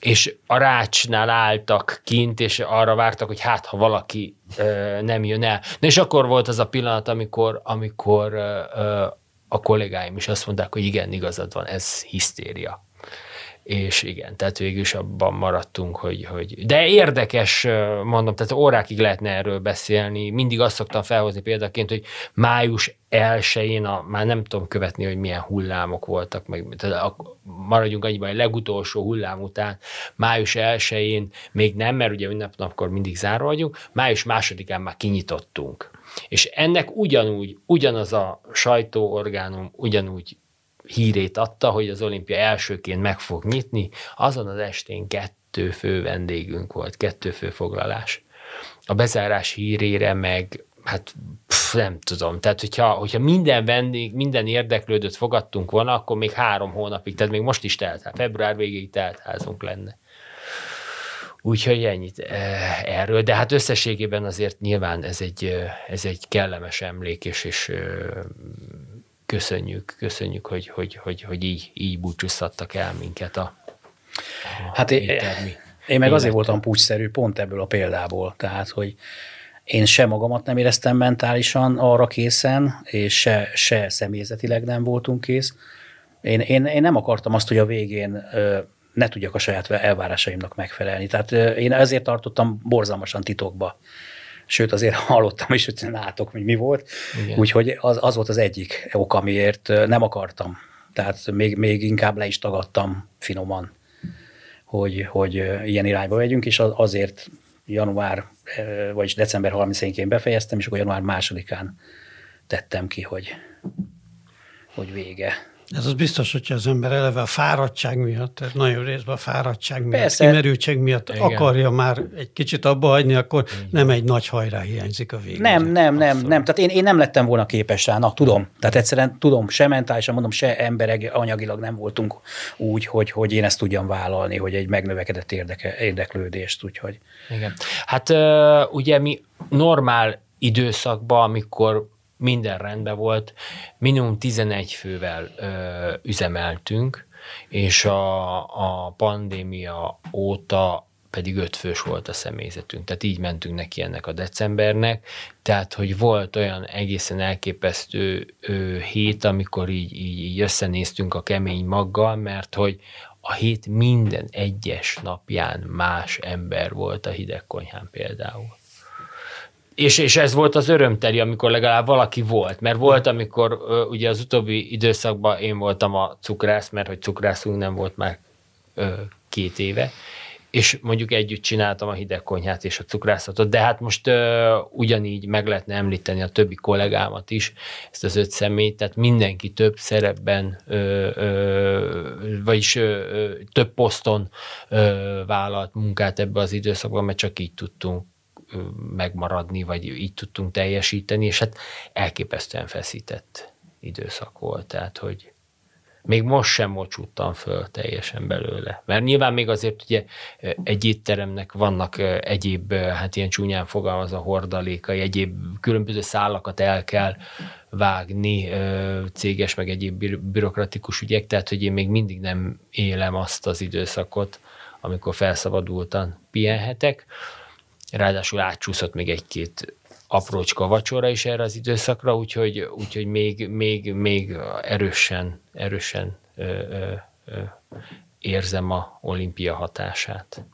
S3: és a rácsnál álltak kint, és arra vártak, hogy hát, ha valaki ö, nem jön el. Na és akkor volt az a pillanat, amikor, amikor ö, a kollégáim is azt mondták, hogy igen, igazad van, ez hisztéria és igen, tehát végül is abban maradtunk, hogy, hogy... De érdekes, mondom, tehát órákig lehetne erről beszélni. Mindig azt szoktam felhozni példaként, hogy május elsőjén, a, már nem tudom követni, hogy milyen hullámok voltak, meg, tehát a, maradjunk annyiban, a legutolsó hullám után, május elsőjén még nem, mert ugye ünnepnapkor mindig zárva vagyunk, május másodikán már kinyitottunk. És ennek ugyanúgy, ugyanaz a sajtóorgánum ugyanúgy hírét adta, hogy az olimpia elsőként meg fog nyitni, azon az estén kettő fő vendégünk volt, kettő fő foglalás. A bezárás hírére meg hát pff, nem tudom, tehát hogyha, hogyha minden vendég, minden érdeklődött fogadtunk volna, akkor még három hónapig, tehát még most is teltház, február végéig teltházunk lenne. Úgyhogy ennyit eh, erről, de hát összességében azért nyilván ez egy, eh, ez egy kellemes emlék, és, és eh, köszönjük, köszönjük, hogy, hogy, hogy, hogy így, így búcsúztattak el minket a, a
S2: Hát én, én meg azért voltam pucsszerű pont ebből a példából, tehát, hogy én se magamat nem éreztem mentálisan arra készen, és se, se személyzetileg nem voltunk kész. Én, én, én nem akartam azt, hogy a végén ne tudjak a saját elvárásaimnak megfelelni. Tehát én ezért tartottam borzalmasan titokba sőt azért hallottam is, hogy látok, hogy mi volt. Úgyhogy az, az volt az egyik ok, amiért nem akartam. Tehát még, még inkább le is tagadtam finoman, hogy, hogy ilyen irányba vegyünk, és azért január, vagy december 30-én befejeztem, és akkor január másodikán tettem ki, hogy, hogy vége.
S1: Ez az biztos, hogyha az ember eleve a fáradtság miatt, tehát nagyon részben a fáradtság miatt, Persze. kimerültség miatt Igen. akarja már egy kicsit abba hagyni, akkor Igen. nem egy nagy hajrá hiányzik a végén.
S2: Nem, nem, nem, Abszolút. nem. Tehát én, én nem lettem volna képes rá, na tudom. Tehát egyszerűen tudom, se mentálisan mondom, se embereg, anyagilag nem voltunk úgy, hogy, hogy én ezt tudjam vállalni, hogy egy megnövekedett érdeke, érdeklődést, úgyhogy.
S3: Igen. Hát ugye mi normál időszakban, amikor minden rendben volt, minimum 11 fővel ö, üzemeltünk, és a, a pandémia óta pedig ötfős volt a személyzetünk. Tehát így mentünk neki ennek a decembernek. Tehát, hogy volt olyan egészen elképesztő ö, hét, amikor így, így, így összenéztünk a kemény maggal, mert hogy a hét minden egyes napján más ember volt a hidegkonyhán például. És, és ez volt az örömteri, amikor legalább valaki volt, mert volt, amikor ugye az utóbbi időszakban én voltam a cukrász, mert hogy cukrászunk nem volt már uh, két éve, és mondjuk együtt csináltam a hidegkonyhát és a cukrászatot, de hát most uh, ugyanígy meg lehetne említeni a többi kollégámat is, ezt az öt személyt, tehát mindenki több szerepben, uh, uh, vagyis uh, több poszton uh, vállalt munkát ebbe az időszakban, mert csak így tudtunk megmaradni, vagy így tudtunk teljesíteni, és hát elképesztően feszített időszak volt, tehát hogy még most sem mocsuttam föl teljesen belőle. Mert nyilván még azért ugye egy étteremnek vannak egyéb, hát ilyen csúnyán fogalmaz a hordalékai, egyéb különböző szálakat el kell vágni, céges, meg egyéb bürokratikus ügyek, tehát hogy én még mindig nem élem azt az időszakot, amikor felszabadultan pihenhetek. Ráadásul átcsúszott még egy-két aprócska vacsora is erre az időszakra, úgyhogy, úgyhogy még, még, még erősen, erősen ö, ö, ö, érzem a olimpia hatását.